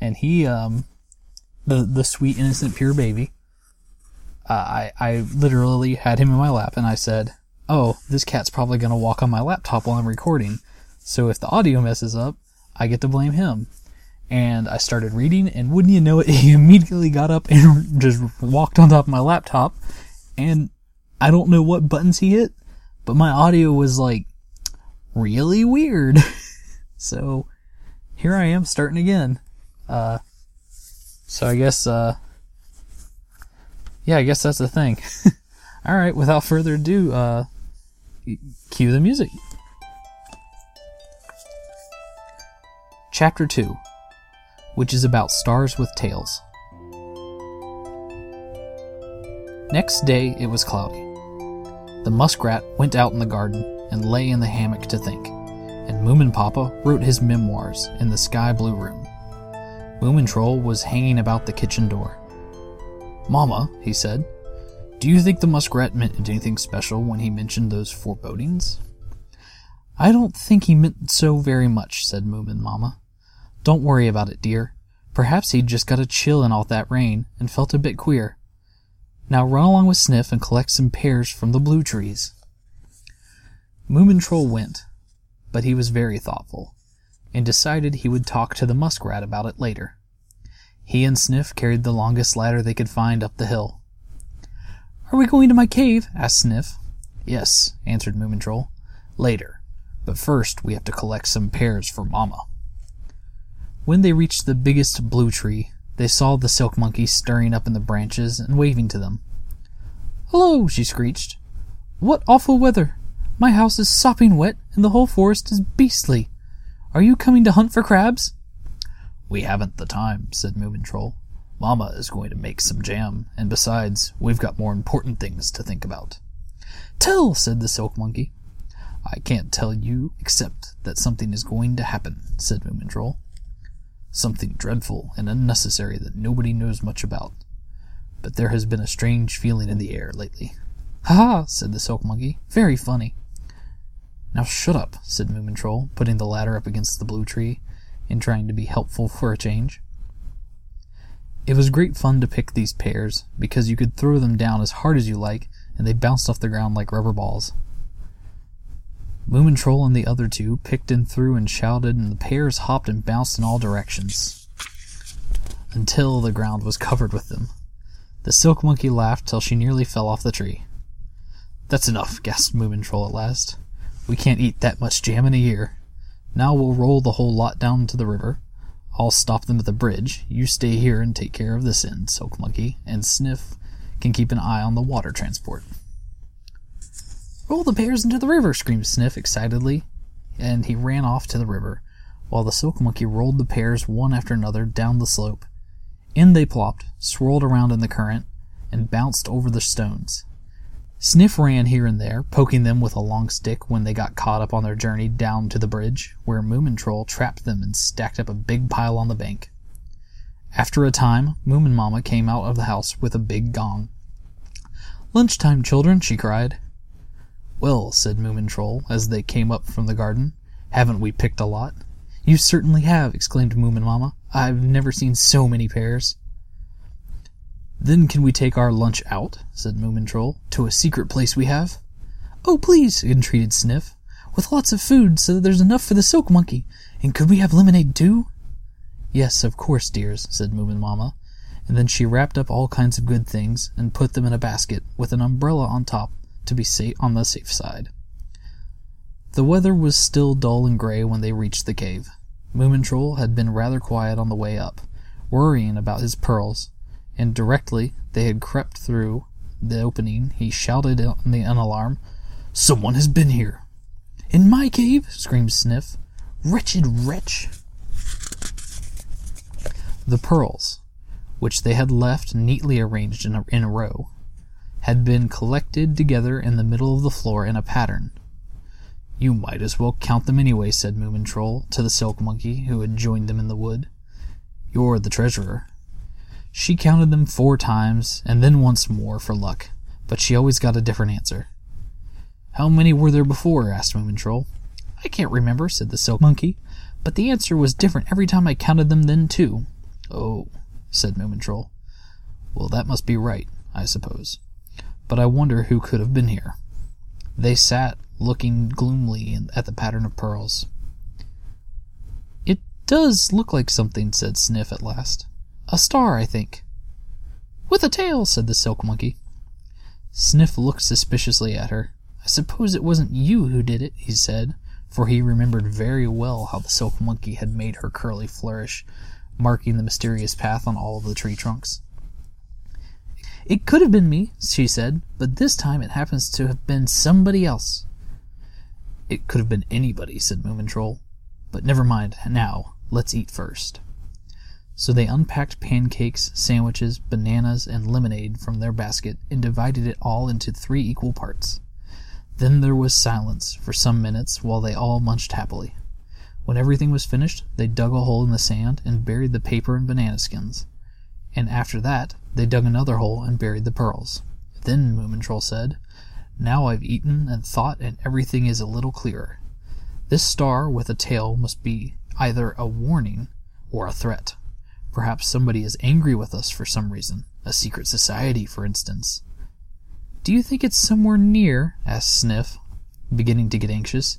and he, um, the the sweet innocent pure baby, uh, I I literally had him in my lap, and I said, "Oh, this cat's probably gonna walk on my laptop while I'm recording, so if the audio messes up, I get to blame him." And I started reading, and wouldn't you know it, he immediately got up and just walked on top of my laptop, and I don't know what buttons he hit, but my audio was like really weird. so here I am starting again. Uh, so I guess, uh, yeah, I guess that's the thing. All right, without further ado, uh, cue the music. Chapter 2, which is about stars with tails. Next day it was cloudy. The muskrat went out in the garden and lay in the hammock to think, and Moomin Papa wrote his memoirs in the sky blue room. Moomin Troll was hanging about the kitchen door. Mama, he said, do you think the muskrat meant anything special when he mentioned those forebodings? I don't think he meant so very much, said Moomin Mama. Don't worry about it, dear. Perhaps he'd just got a chill in all that rain and felt a bit queer. Now run along with Sniff and collect some pears from the blue trees. Moomin Troll went, but he was very thoughtful, and decided he would talk to the muskrat about it later. He and Sniff carried the longest ladder they could find up the hill. Are we going to my cave? asked Sniff. Yes, answered Moomin Troll. Later. But first we have to collect some pears for Mama. When they reached the biggest blue tree, they saw the silk monkey stirring up in the branches and waving to them. Hello, she screeched. What awful weather! My house is sopping wet, and the whole forest is beastly. Are you coming to hunt for crabs? We haven't the time, said Moomin Troll. Mama is going to make some jam, and besides, we've got more important things to think about. Tell, said the Silk Monkey. I can't tell you except that something is going to happen, said Moomin Troll. Something dreadful and unnecessary that nobody knows much about. But there has been a strange feeling in the air lately. Ha ha, said the Silk Monkey. Very funny. Now shut up, said Moomin Troll, putting the ladder up against the blue tree and trying to be helpful for a change. It was great fun to pick these pears because you could throw them down as hard as you like and they bounced off the ground like rubber balls. Moomin Troll and the other two picked and threw and shouted, and the pears hopped and bounced in all directions until the ground was covered with them. The Silk Monkey laughed till she nearly fell off the tree. That's enough, gasped Moomin Troll at last. We can't eat that much jam in a year. Now we'll roll the whole lot down to the river. I'll stop them at the bridge. You stay here and take care of this end, Silk Monkey, and Sniff can keep an eye on the water transport. Roll the pears into the river, screamed Sniff excitedly, and he ran off to the river, while the Silk Monkey rolled the pears one after another down the slope. In they plopped, swirled around in the current, and bounced over the stones. Sniff ran here and there, poking them with a long stick when they got caught up on their journey down to the bridge, where Moomin Troll trapped them and stacked up a big pile on the bank. After a time, Moomin Mama came out of the house with a big gong. Lunchtime, children, she cried. Well, said Moomin Troll, as they came up from the garden, haven't we picked a lot? You certainly have, exclaimed Moomin Mama. I've never seen so many pears. Then can we take our lunch out, said Moomin Troll, to a secret place we have? Oh, please, entreated Sniff, with lots of food so that there's enough for the silk monkey. And could we have lemonade too? Yes, of course, dears, said Moomin Mama, and then she wrapped up all kinds of good things and put them in a basket with an umbrella on top to be safe on the safe side. The weather was still dull and gray when they reached the cave. Moomin Troll had been rather quiet on the way up, worrying about his pearls, and directly they had crept through the opening, he shouted in the alarm, Someone has been here! In my cave! screamed Sniff. Wretched wretch! The pearls, which they had left neatly arranged in a, in a row, had been collected together in the middle of the floor in a pattern. You might as well count them anyway, said Moomin Troll to the Silk Monkey, who had joined them in the wood. You're the treasurer. She counted them four times, and then once more for luck, but she always got a different answer. How many were there before? asked Moomin Troll. I can't remember, said the Silk Monkey, but the answer was different every time I counted them then, too. Oh, said Moomin Troll. Well, that must be right. I suppose. But I wonder who could have been here. They sat, looking gloomily at the pattern of pearls. It does look like something, said Sniff at last. A star, I think. With a tail, said the silk monkey. Sniff looked suspiciously at her. I suppose it wasn't you who did it, he said, for he remembered very well how the silk monkey had made her curly flourish, marking the mysterious path on all the tree trunks. It could have been me, she said, but this time it happens to have been somebody else. It could have been anybody, said Moomin Troll. But never mind, now, let's eat first. So they unpacked pancakes, sandwiches, bananas, and lemonade from their basket and divided it all into three equal parts. Then there was silence for some minutes while they all munched happily. When everything was finished, they dug a hole in the sand and buried the paper and banana skins. And after that, they dug another hole and buried the pearls. Then Moomin Troll said, Now I've eaten and thought, and everything is a little clearer. This star with a tail must be either a warning or a threat. Perhaps somebody is angry with us for some reason. A secret society, for instance. Do you think it's somewhere near? asked Sniff, beginning to get anxious.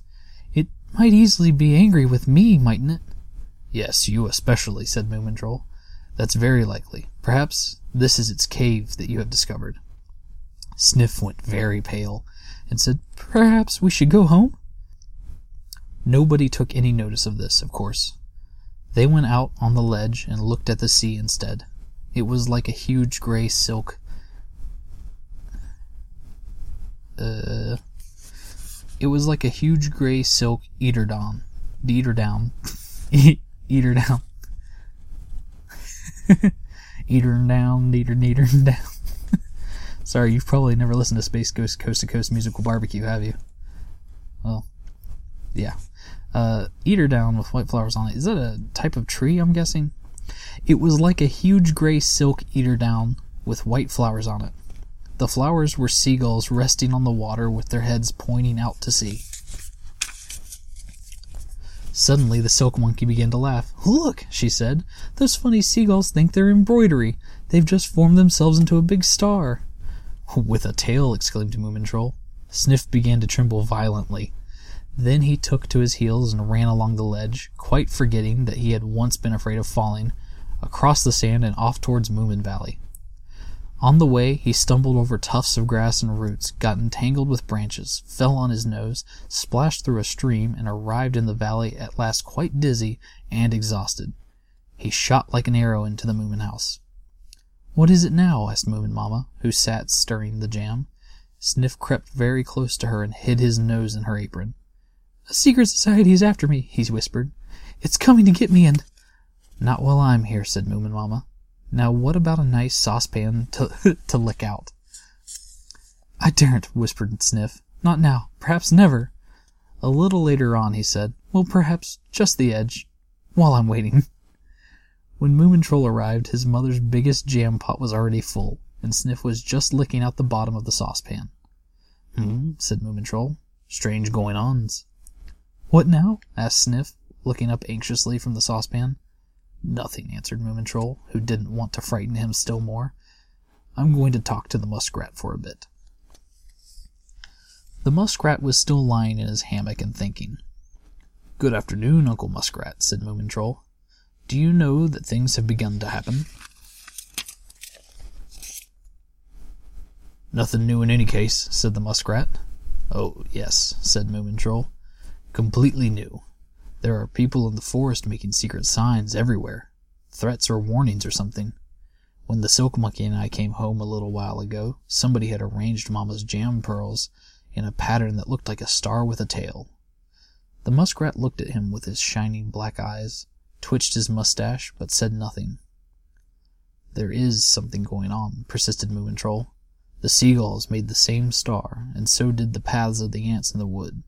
It might easily be angry with me, mightn't it? Yes, you especially, said Moomin Troll. That's very likely. Perhaps this is its cave that you have discovered. Sniff went very pale and said, Perhaps we should go home? Nobody took any notice of this, of course. They went out on the ledge and looked at the sea instead. It was like a huge gray silk. Uh, it was like a huge gray silk eater down. Eater down. eater down. eater down, eater, eater down. Sorry, you've probably never listened to Space Ghost Coast to Coast Musical Barbecue, have you? Well, yeah. Uh, eater down with white flowers on it. Is that a type of tree, I'm guessing? It was like a huge gray silk eater down with white flowers on it. The flowers were seagulls resting on the water with their heads pointing out to sea. Suddenly, the silk monkey began to laugh. Look, she said, those funny seagulls think they're embroidery. They've just formed themselves into a big star. With a tail, exclaimed Moomin Troll. Sniff began to tremble violently. Then he took to his heels and ran along the ledge, quite forgetting that he had once been afraid of falling, across the sand and off towards Moomin Valley. On the way, he stumbled over tufts of grass and roots, got entangled with branches, fell on his nose, splashed through a stream, and arrived in the valley at last quite dizzy and exhausted. He shot like an arrow into the Moomin house. What is it now? asked Moomin Mamma, who sat stirring the jam. Sniff crept very close to her and hid his nose in her apron. A secret society is after me, he whispered. It's coming to get me and... Not while I'm here, said Moomin Mamma. Now what about a nice saucepan to, to lick out? I daren't, whispered Sniff. Not now. Perhaps never. A little later on, he said. Well, perhaps just the edge. While I'm waiting. When Moomin Troll arrived, his mother's biggest jam pot was already full, and Sniff was just licking out the bottom of the saucepan. Hmm, said Moomin Troll. Strange going ons. What now? asked Sniff, looking up anxiously from the saucepan. Nothing, answered Moomin Troll, who didn't want to frighten him still more. I'm going to talk to the muskrat for a bit. The muskrat was still lying in his hammock and thinking. Good afternoon, Uncle Muskrat, said Moomin Troll. Do you know that things have begun to happen? Nothing new in any case, said the muskrat. Oh, yes, said Moomin Troll. Completely new. There are people in the forest making secret signs everywhere. Threats or warnings or something. When the silk monkey and I came home a little while ago, somebody had arranged Mamma's jam pearls in a pattern that looked like a star with a tail. The muskrat looked at him with his shining black eyes, twitched his mustache, but said nothing. There is something going on, persisted Moomin Troll. The seagulls made the same star, and so did the paths of the ants in the wood.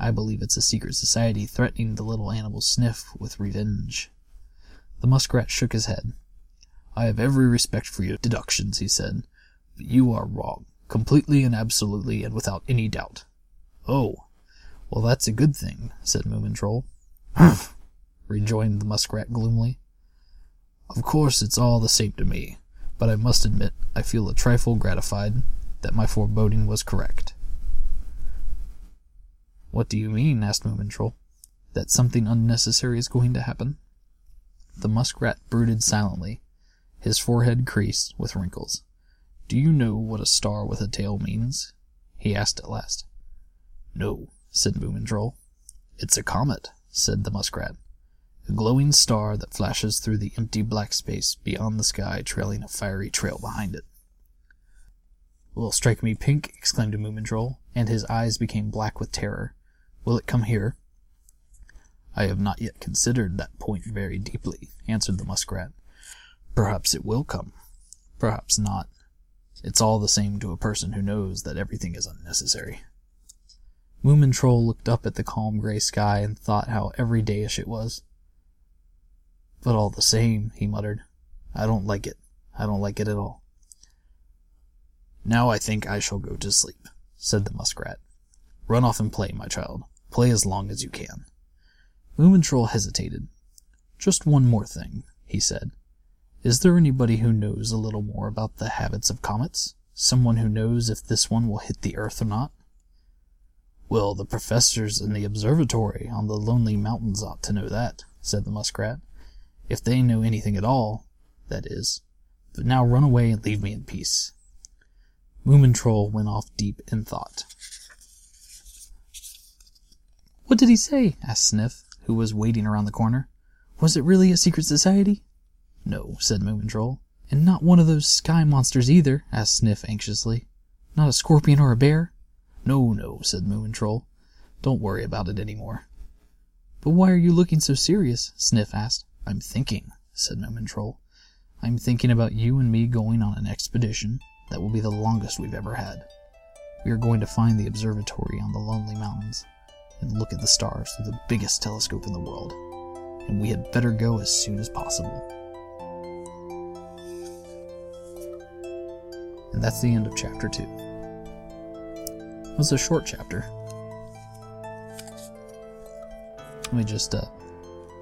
I believe it's a secret society threatening the little animal Sniff with revenge. The muskrat shook his head. I have every respect for your deductions, he said, but you are wrong, completely and absolutely and without any doubt. Oh, well, that's a good thing, said Moomin Troll. Humph, rejoined the muskrat gloomily. Of course, it's all the same to me, but I must admit I feel a trifle gratified that my foreboding was correct. What do you mean? asked Moomin Troll. That something unnecessary is going to happen? The muskrat brooded silently, his forehead creased with wrinkles. Do you know what a star with a tail means? he asked at last. No, said Moomin Troll. It's a comet, said the muskrat. A glowing star that flashes through the empty black space beyond the sky, trailing a fiery trail behind it. Will strike me pink, exclaimed Moomin Troll, and his eyes became black with terror. Will it come here? I have not yet considered that point very deeply, answered the muskrat. Perhaps it will come. Perhaps not. It's all the same to a person who knows that everything is unnecessary. Moomin Troll looked up at the calm gray sky and thought how everydayish it was. But all the same, he muttered, I don't like it. I don't like it at all. Now I think I shall go to sleep, said the muskrat. Run off and play, my child. Play as long as you can. Moomin Troll hesitated. Just one more thing, he said. Is there anybody who knows a little more about the habits of comets? Someone who knows if this one will hit the earth or not? Well, the professors in the observatory on the lonely mountains ought to know that, said the muskrat. If they know anything at all, that is. But now run away and leave me in peace. Moomin Troll went off deep in thought. What did he say? asked Sniff, who was waiting around the corner. Was it really a secret society? No, said Moomin Troll. And not one of those sky monsters either? asked Sniff anxiously. Not a scorpion or a bear? No, no, said Moomin Troll. Don't worry about it any more. But why are you looking so serious? Sniff asked. I'm thinking, said Moomin Troll. I'm thinking about you and me going on an expedition that will be the longest we've ever had. We are going to find the observatory on the Lonely Mountains and look at the stars through the biggest telescope in the world. And we had better go as soon as possible. And that's the end of chapter 2. It was a short chapter. Let me just uh,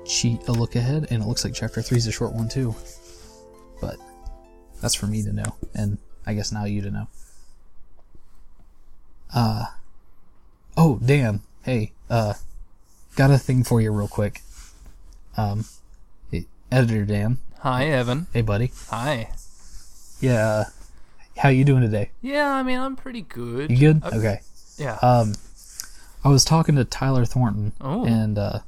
cheat a look ahead, and it looks like chapter 3 is a short one too. But that's for me to know, and I guess now you to know. Uh, oh, Dan, hey, uh, got a thing for you real quick. Um, hey, Editor Dan, Hi, Evan. hey buddy. Hi. Yeah, uh, how you doing today? Yeah, I mean, I'm pretty good. You good? Uh, Okay. Yeah. Um, I was talking to Tyler Thornton, Oh. and uh,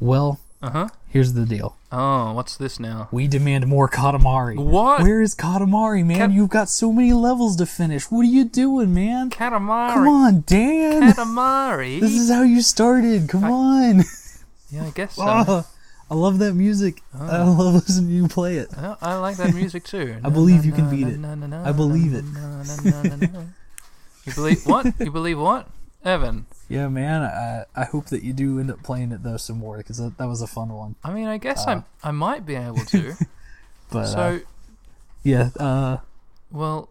well, Uh huh. here's the deal. Oh, what's this now? We demand more Katamari. What? Where is Katamari, man? Kat- You've got so many levels to finish. What are you doing, man? Katamari. Come on, Dan. Katamari. This is how you started. Come on. yeah, I guess so. Oh, I love that music. I love listening to you play it. Well, I like that music too. I believe you can beat it. I believe it. You believe what? You believe what? Evan. Yeah, man. I I hope that you do end up playing it though some more because that, that was a fun one. I mean, I guess I I might be able to. But so, uh, yeah, uh, well,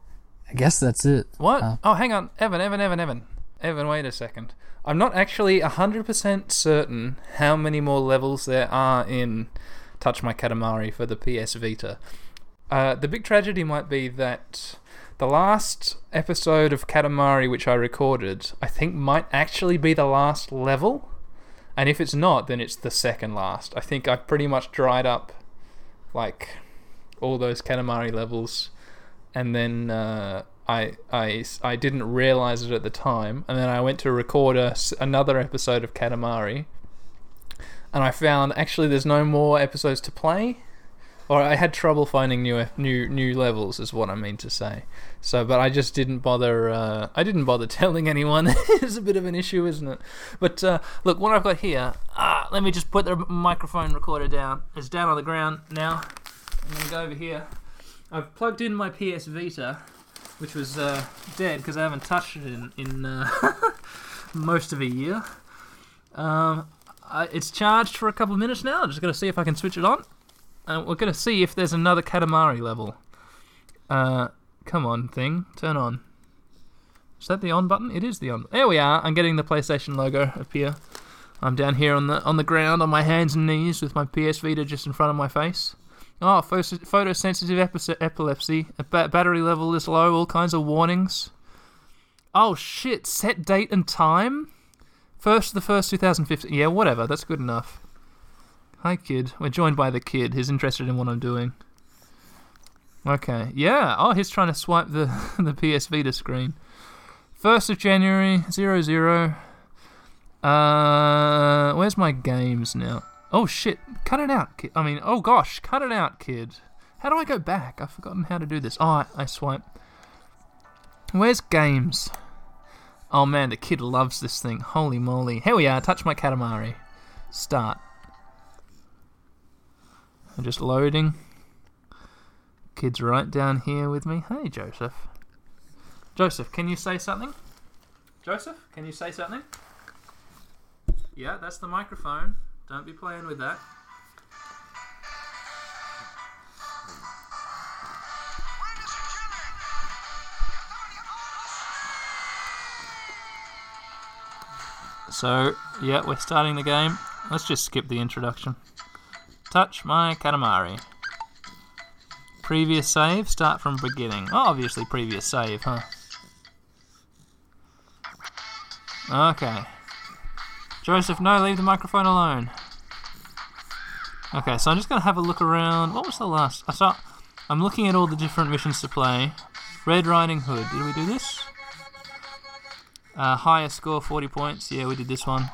I guess that's it. what? Uh, oh, hang on, Evan, Evan, Evan, Evan, Evan. Wait a second. I'm not actually hundred percent certain how many more levels there are in Touch My Katamari for the PS Vita. Uh, the big tragedy might be that the last episode of Katamari which I recorded, I think, might actually be the last level. And if it's not, then it's the second last. I think I've pretty much dried up, like, all those Katamari levels. And then uh, I, I, I didn't realize it at the time. And then I went to record a, another episode of Katamari. And I found actually there's no more episodes to play or I had trouble finding new new new levels, is what I mean to say. So, but I just didn't bother. Uh, I didn't bother telling anyone. it's a bit of an issue, isn't it? But uh, look, what I've got here. Ah, let me just put the microphone recorder down. It's down on the ground now. I'm gonna go over here. I've plugged in my PS Vita, which was uh, dead because I haven't touched it in in uh, most of a year. Um, it's charged for a couple of minutes now. I'm just gonna see if I can switch it on and we're gonna see if there's another Katamari level. Uh, come on, thing, turn on. Is that the on button? It is the on. There we are. I'm getting the PlayStation logo appear. I'm down here on the on the ground on my hands and knees with my PS Vita just in front of my face. Oh, photo- photosensitive epi- epilepsy. Ba- battery level is low. All kinds of warnings. Oh shit! Set date and time. First the first 2015. Yeah, whatever. That's good enough. Hi, kid. We're joined by the kid. He's interested in what I'm doing. Okay. Yeah. Oh, he's trying to swipe the the PS Vita screen. First of January, zero zero. Uh, where's my games now? Oh shit! Cut it out, kid. I mean, oh gosh, cut it out, kid. How do I go back? I've forgotten how to do this. Oh, I, I swipe. Where's games? Oh man, the kid loves this thing. Holy moly! Here we are. Touch my Katamari. Start. I'm just loading. Kid's right down here with me. Hey, Joseph. Joseph, can you say something? Joseph, can you say something? Yeah, that's the microphone. Don't be playing with that. So, yeah, we're starting the game. Let's just skip the introduction. Touch my Katamari. Previous save, start from beginning. Oh, obviously previous save, huh? Okay. Joseph, no, leave the microphone alone. Okay, so I'm just gonna have a look around. What was the last? I saw. I'm looking at all the different missions to play. Red Riding Hood. Did we do this? Uh, highest score 40 points. Yeah, we did this one.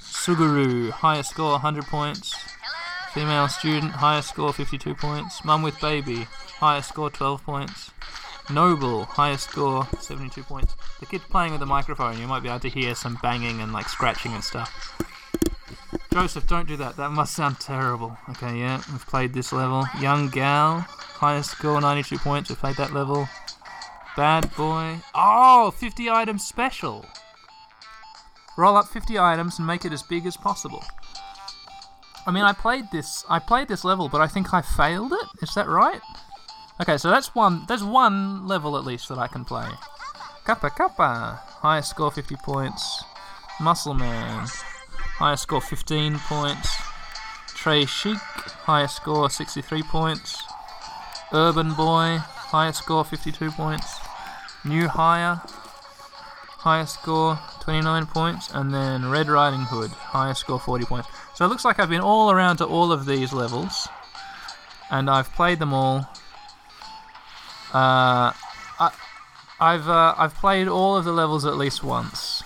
Suguru, highest score 100 points. Female student, highest score 52 points. Mum with baby, highest score 12 points. Noble, highest score 72 points. The kid's playing with the microphone. You might be able to hear some banging and like scratching and stuff. Joseph, don't do that. That must sound terrible. Okay, yeah, we've played this level. Young gal, highest score 92 points. We've played that level. Bad boy. Oh, 50 items special. Roll up 50 items and make it as big as possible. I mean, I played this. I played this level, but I think I failed it. Is that right? Okay, so that's one. There's one level at least that I can play. Kappa Kappa. Highest score 50 points. Muscle Man. Highest score 15 points. Trey Chic. Highest score 63 points. Urban Boy. Highest score 52 points. New Hire. Highest score 29 points. And then Red Riding Hood. Highest score 40 points. So it looks like I've been all around to all of these levels. And I've played them all. Uh, I, I've uh, I've played all of the levels at least once.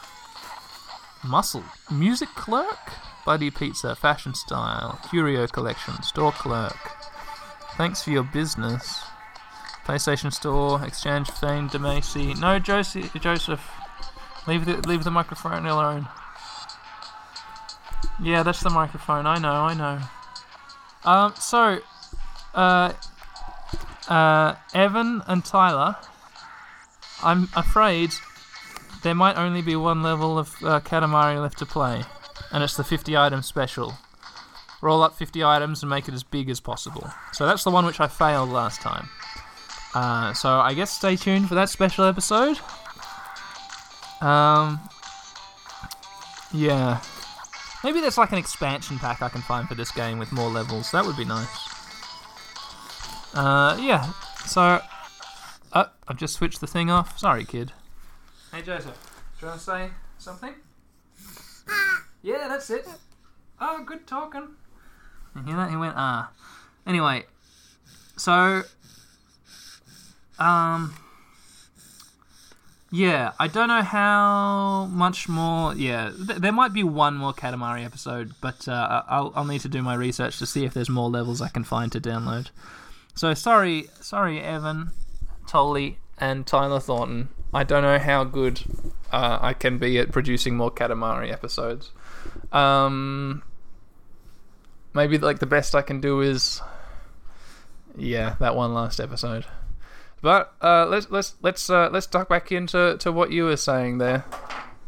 Muscle, music clerk, Buddy Pizza, fashion style, curio collection, store clerk. Thanks for your business. PlayStation Store, Exchange Fame, Demacy. No, Joseph, Joseph, leave the leave the microphone alone. Yeah, that's the microphone. I know, I know. Um, so, uh, uh, Evan and Tyler, I'm afraid there might only be one level of uh, Katamari left to play, and it's the 50 item special. Roll up 50 items and make it as big as possible. So that's the one which I failed last time. Uh, so I guess stay tuned for that special episode. Um, yeah. Maybe there's like an expansion pack I can find for this game with more levels. That would be nice. Uh, yeah. So, uh, I've just switched the thing off. Sorry, kid. Hey, Joseph. Do you want to say something? Yeah, that's it. Oh, good talking. You hear that? He went, ah. Anyway, so, um, yeah, I don't know how much more. Yeah, th- there might be one more Katamari episode, but uh, I'll, I'll need to do my research to see if there's more levels I can find to download. So sorry, sorry, Evan, Tolly, and Tyler Thornton. I don't know how good uh, I can be at producing more Katamari episodes. Um, maybe like the best I can do is, yeah, that one last episode. But uh, let's let's let's uh, let's duck back into to what you were saying there.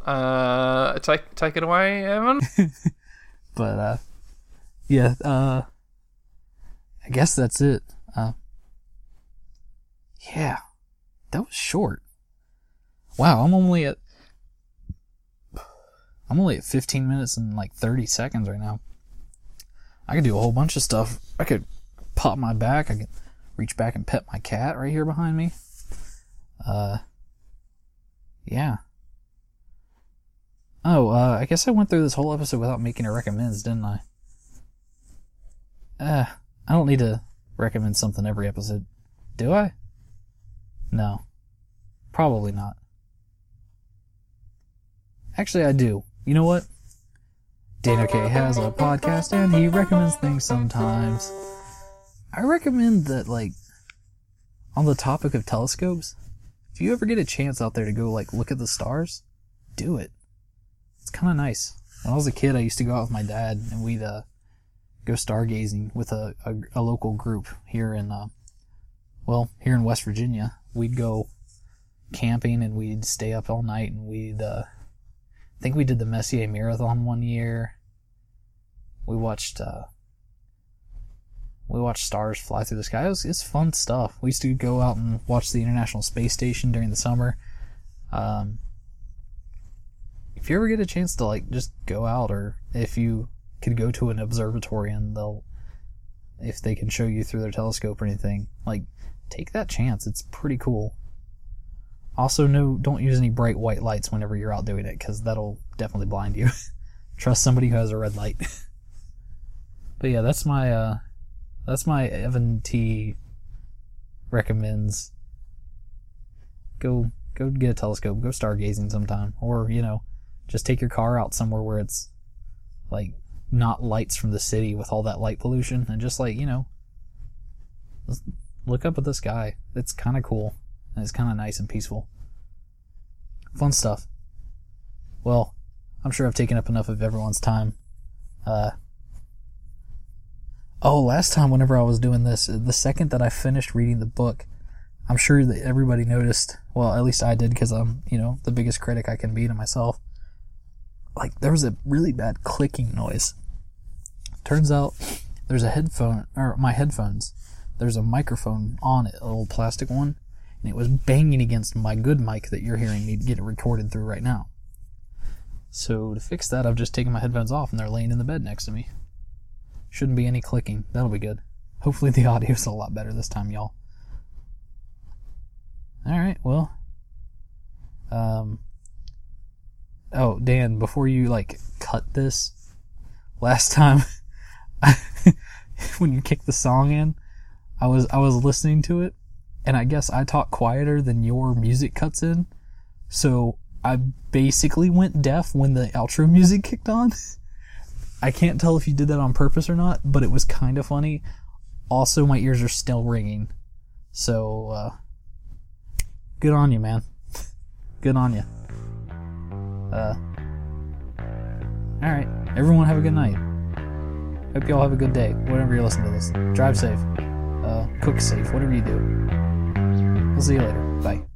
Uh, take take it away, Evan. But uh, yeah, uh, I guess that's it. Uh, yeah, that was short. Wow, I'm only at I'm only at 15 minutes and like 30 seconds right now. I could do a whole bunch of stuff. I could pop my back. I can reach back and pet my cat right here behind me. Uh, yeah. Oh, uh, I guess I went through this whole episode without making a recommends, didn't I? Uh, I don't need to recommend something every episode. Do I? No. Probably not. Actually, I do. You know what? Dana K has a podcast and he recommends things sometimes. I recommend that, like, on the topic of telescopes, if you ever get a chance out there to go, like, look at the stars, do it. It's kind of nice. When I was a kid, I used to go out with my dad and we'd, uh, go stargazing with a, a, a local group here in, uh, well, here in West Virginia. We'd go camping and we'd stay up all night and we'd, uh, I think we did the Messier Marathon one year. We watched, uh, we watched stars fly through the sky. It was, it's fun stuff. We used to go out and watch the International Space Station during the summer. Um, if you ever get a chance to like just go out, or if you could go to an observatory and they'll, if they can show you through their telescope or anything, like take that chance. It's pretty cool. Also, no, don't use any bright white lights whenever you're out doing it, because that'll definitely blind you. Trust somebody who has a red light. but yeah, that's my uh, that's my Evan T. recommends. Go go get a telescope. Go stargazing sometime, or you know, just take your car out somewhere where it's like not lights from the city with all that light pollution, and just like you know, look up at the sky. It's kind of cool and it's kind of nice and peaceful. Fun stuff. Well, I'm sure I've taken up enough of everyone's time. Uh, oh, last time, whenever I was doing this, the second that I finished reading the book, I'm sure that everybody noticed. Well, at least I did because I'm, you know, the biggest critic I can be to myself. Like, there was a really bad clicking noise. Turns out there's a headphone, or my headphones, there's a microphone on it, a little plastic one, and it was banging against my good mic that you're hearing me get it recorded through right now. So to fix that, I've just taken my headphones off and they're laying in the bed next to me. Shouldn't be any clicking. That'll be good. Hopefully the audio's a lot better this time, y'all. Alright, well. Um Oh, Dan, before you like cut this, last time when you kicked the song in, I was I was listening to it and I guess I talk quieter than your music cuts in. So I basically went deaf when the outro music kicked on. I can't tell if you did that on purpose or not, but it was kind of funny. Also, my ears are still ringing. So, uh, good on you, man. good on you. Uh, alright. Everyone have a good night. Hope you all have a good day, whenever you listen to this. Drive safe. Uh, cook safe, whatever you do. We'll see you later. Bye.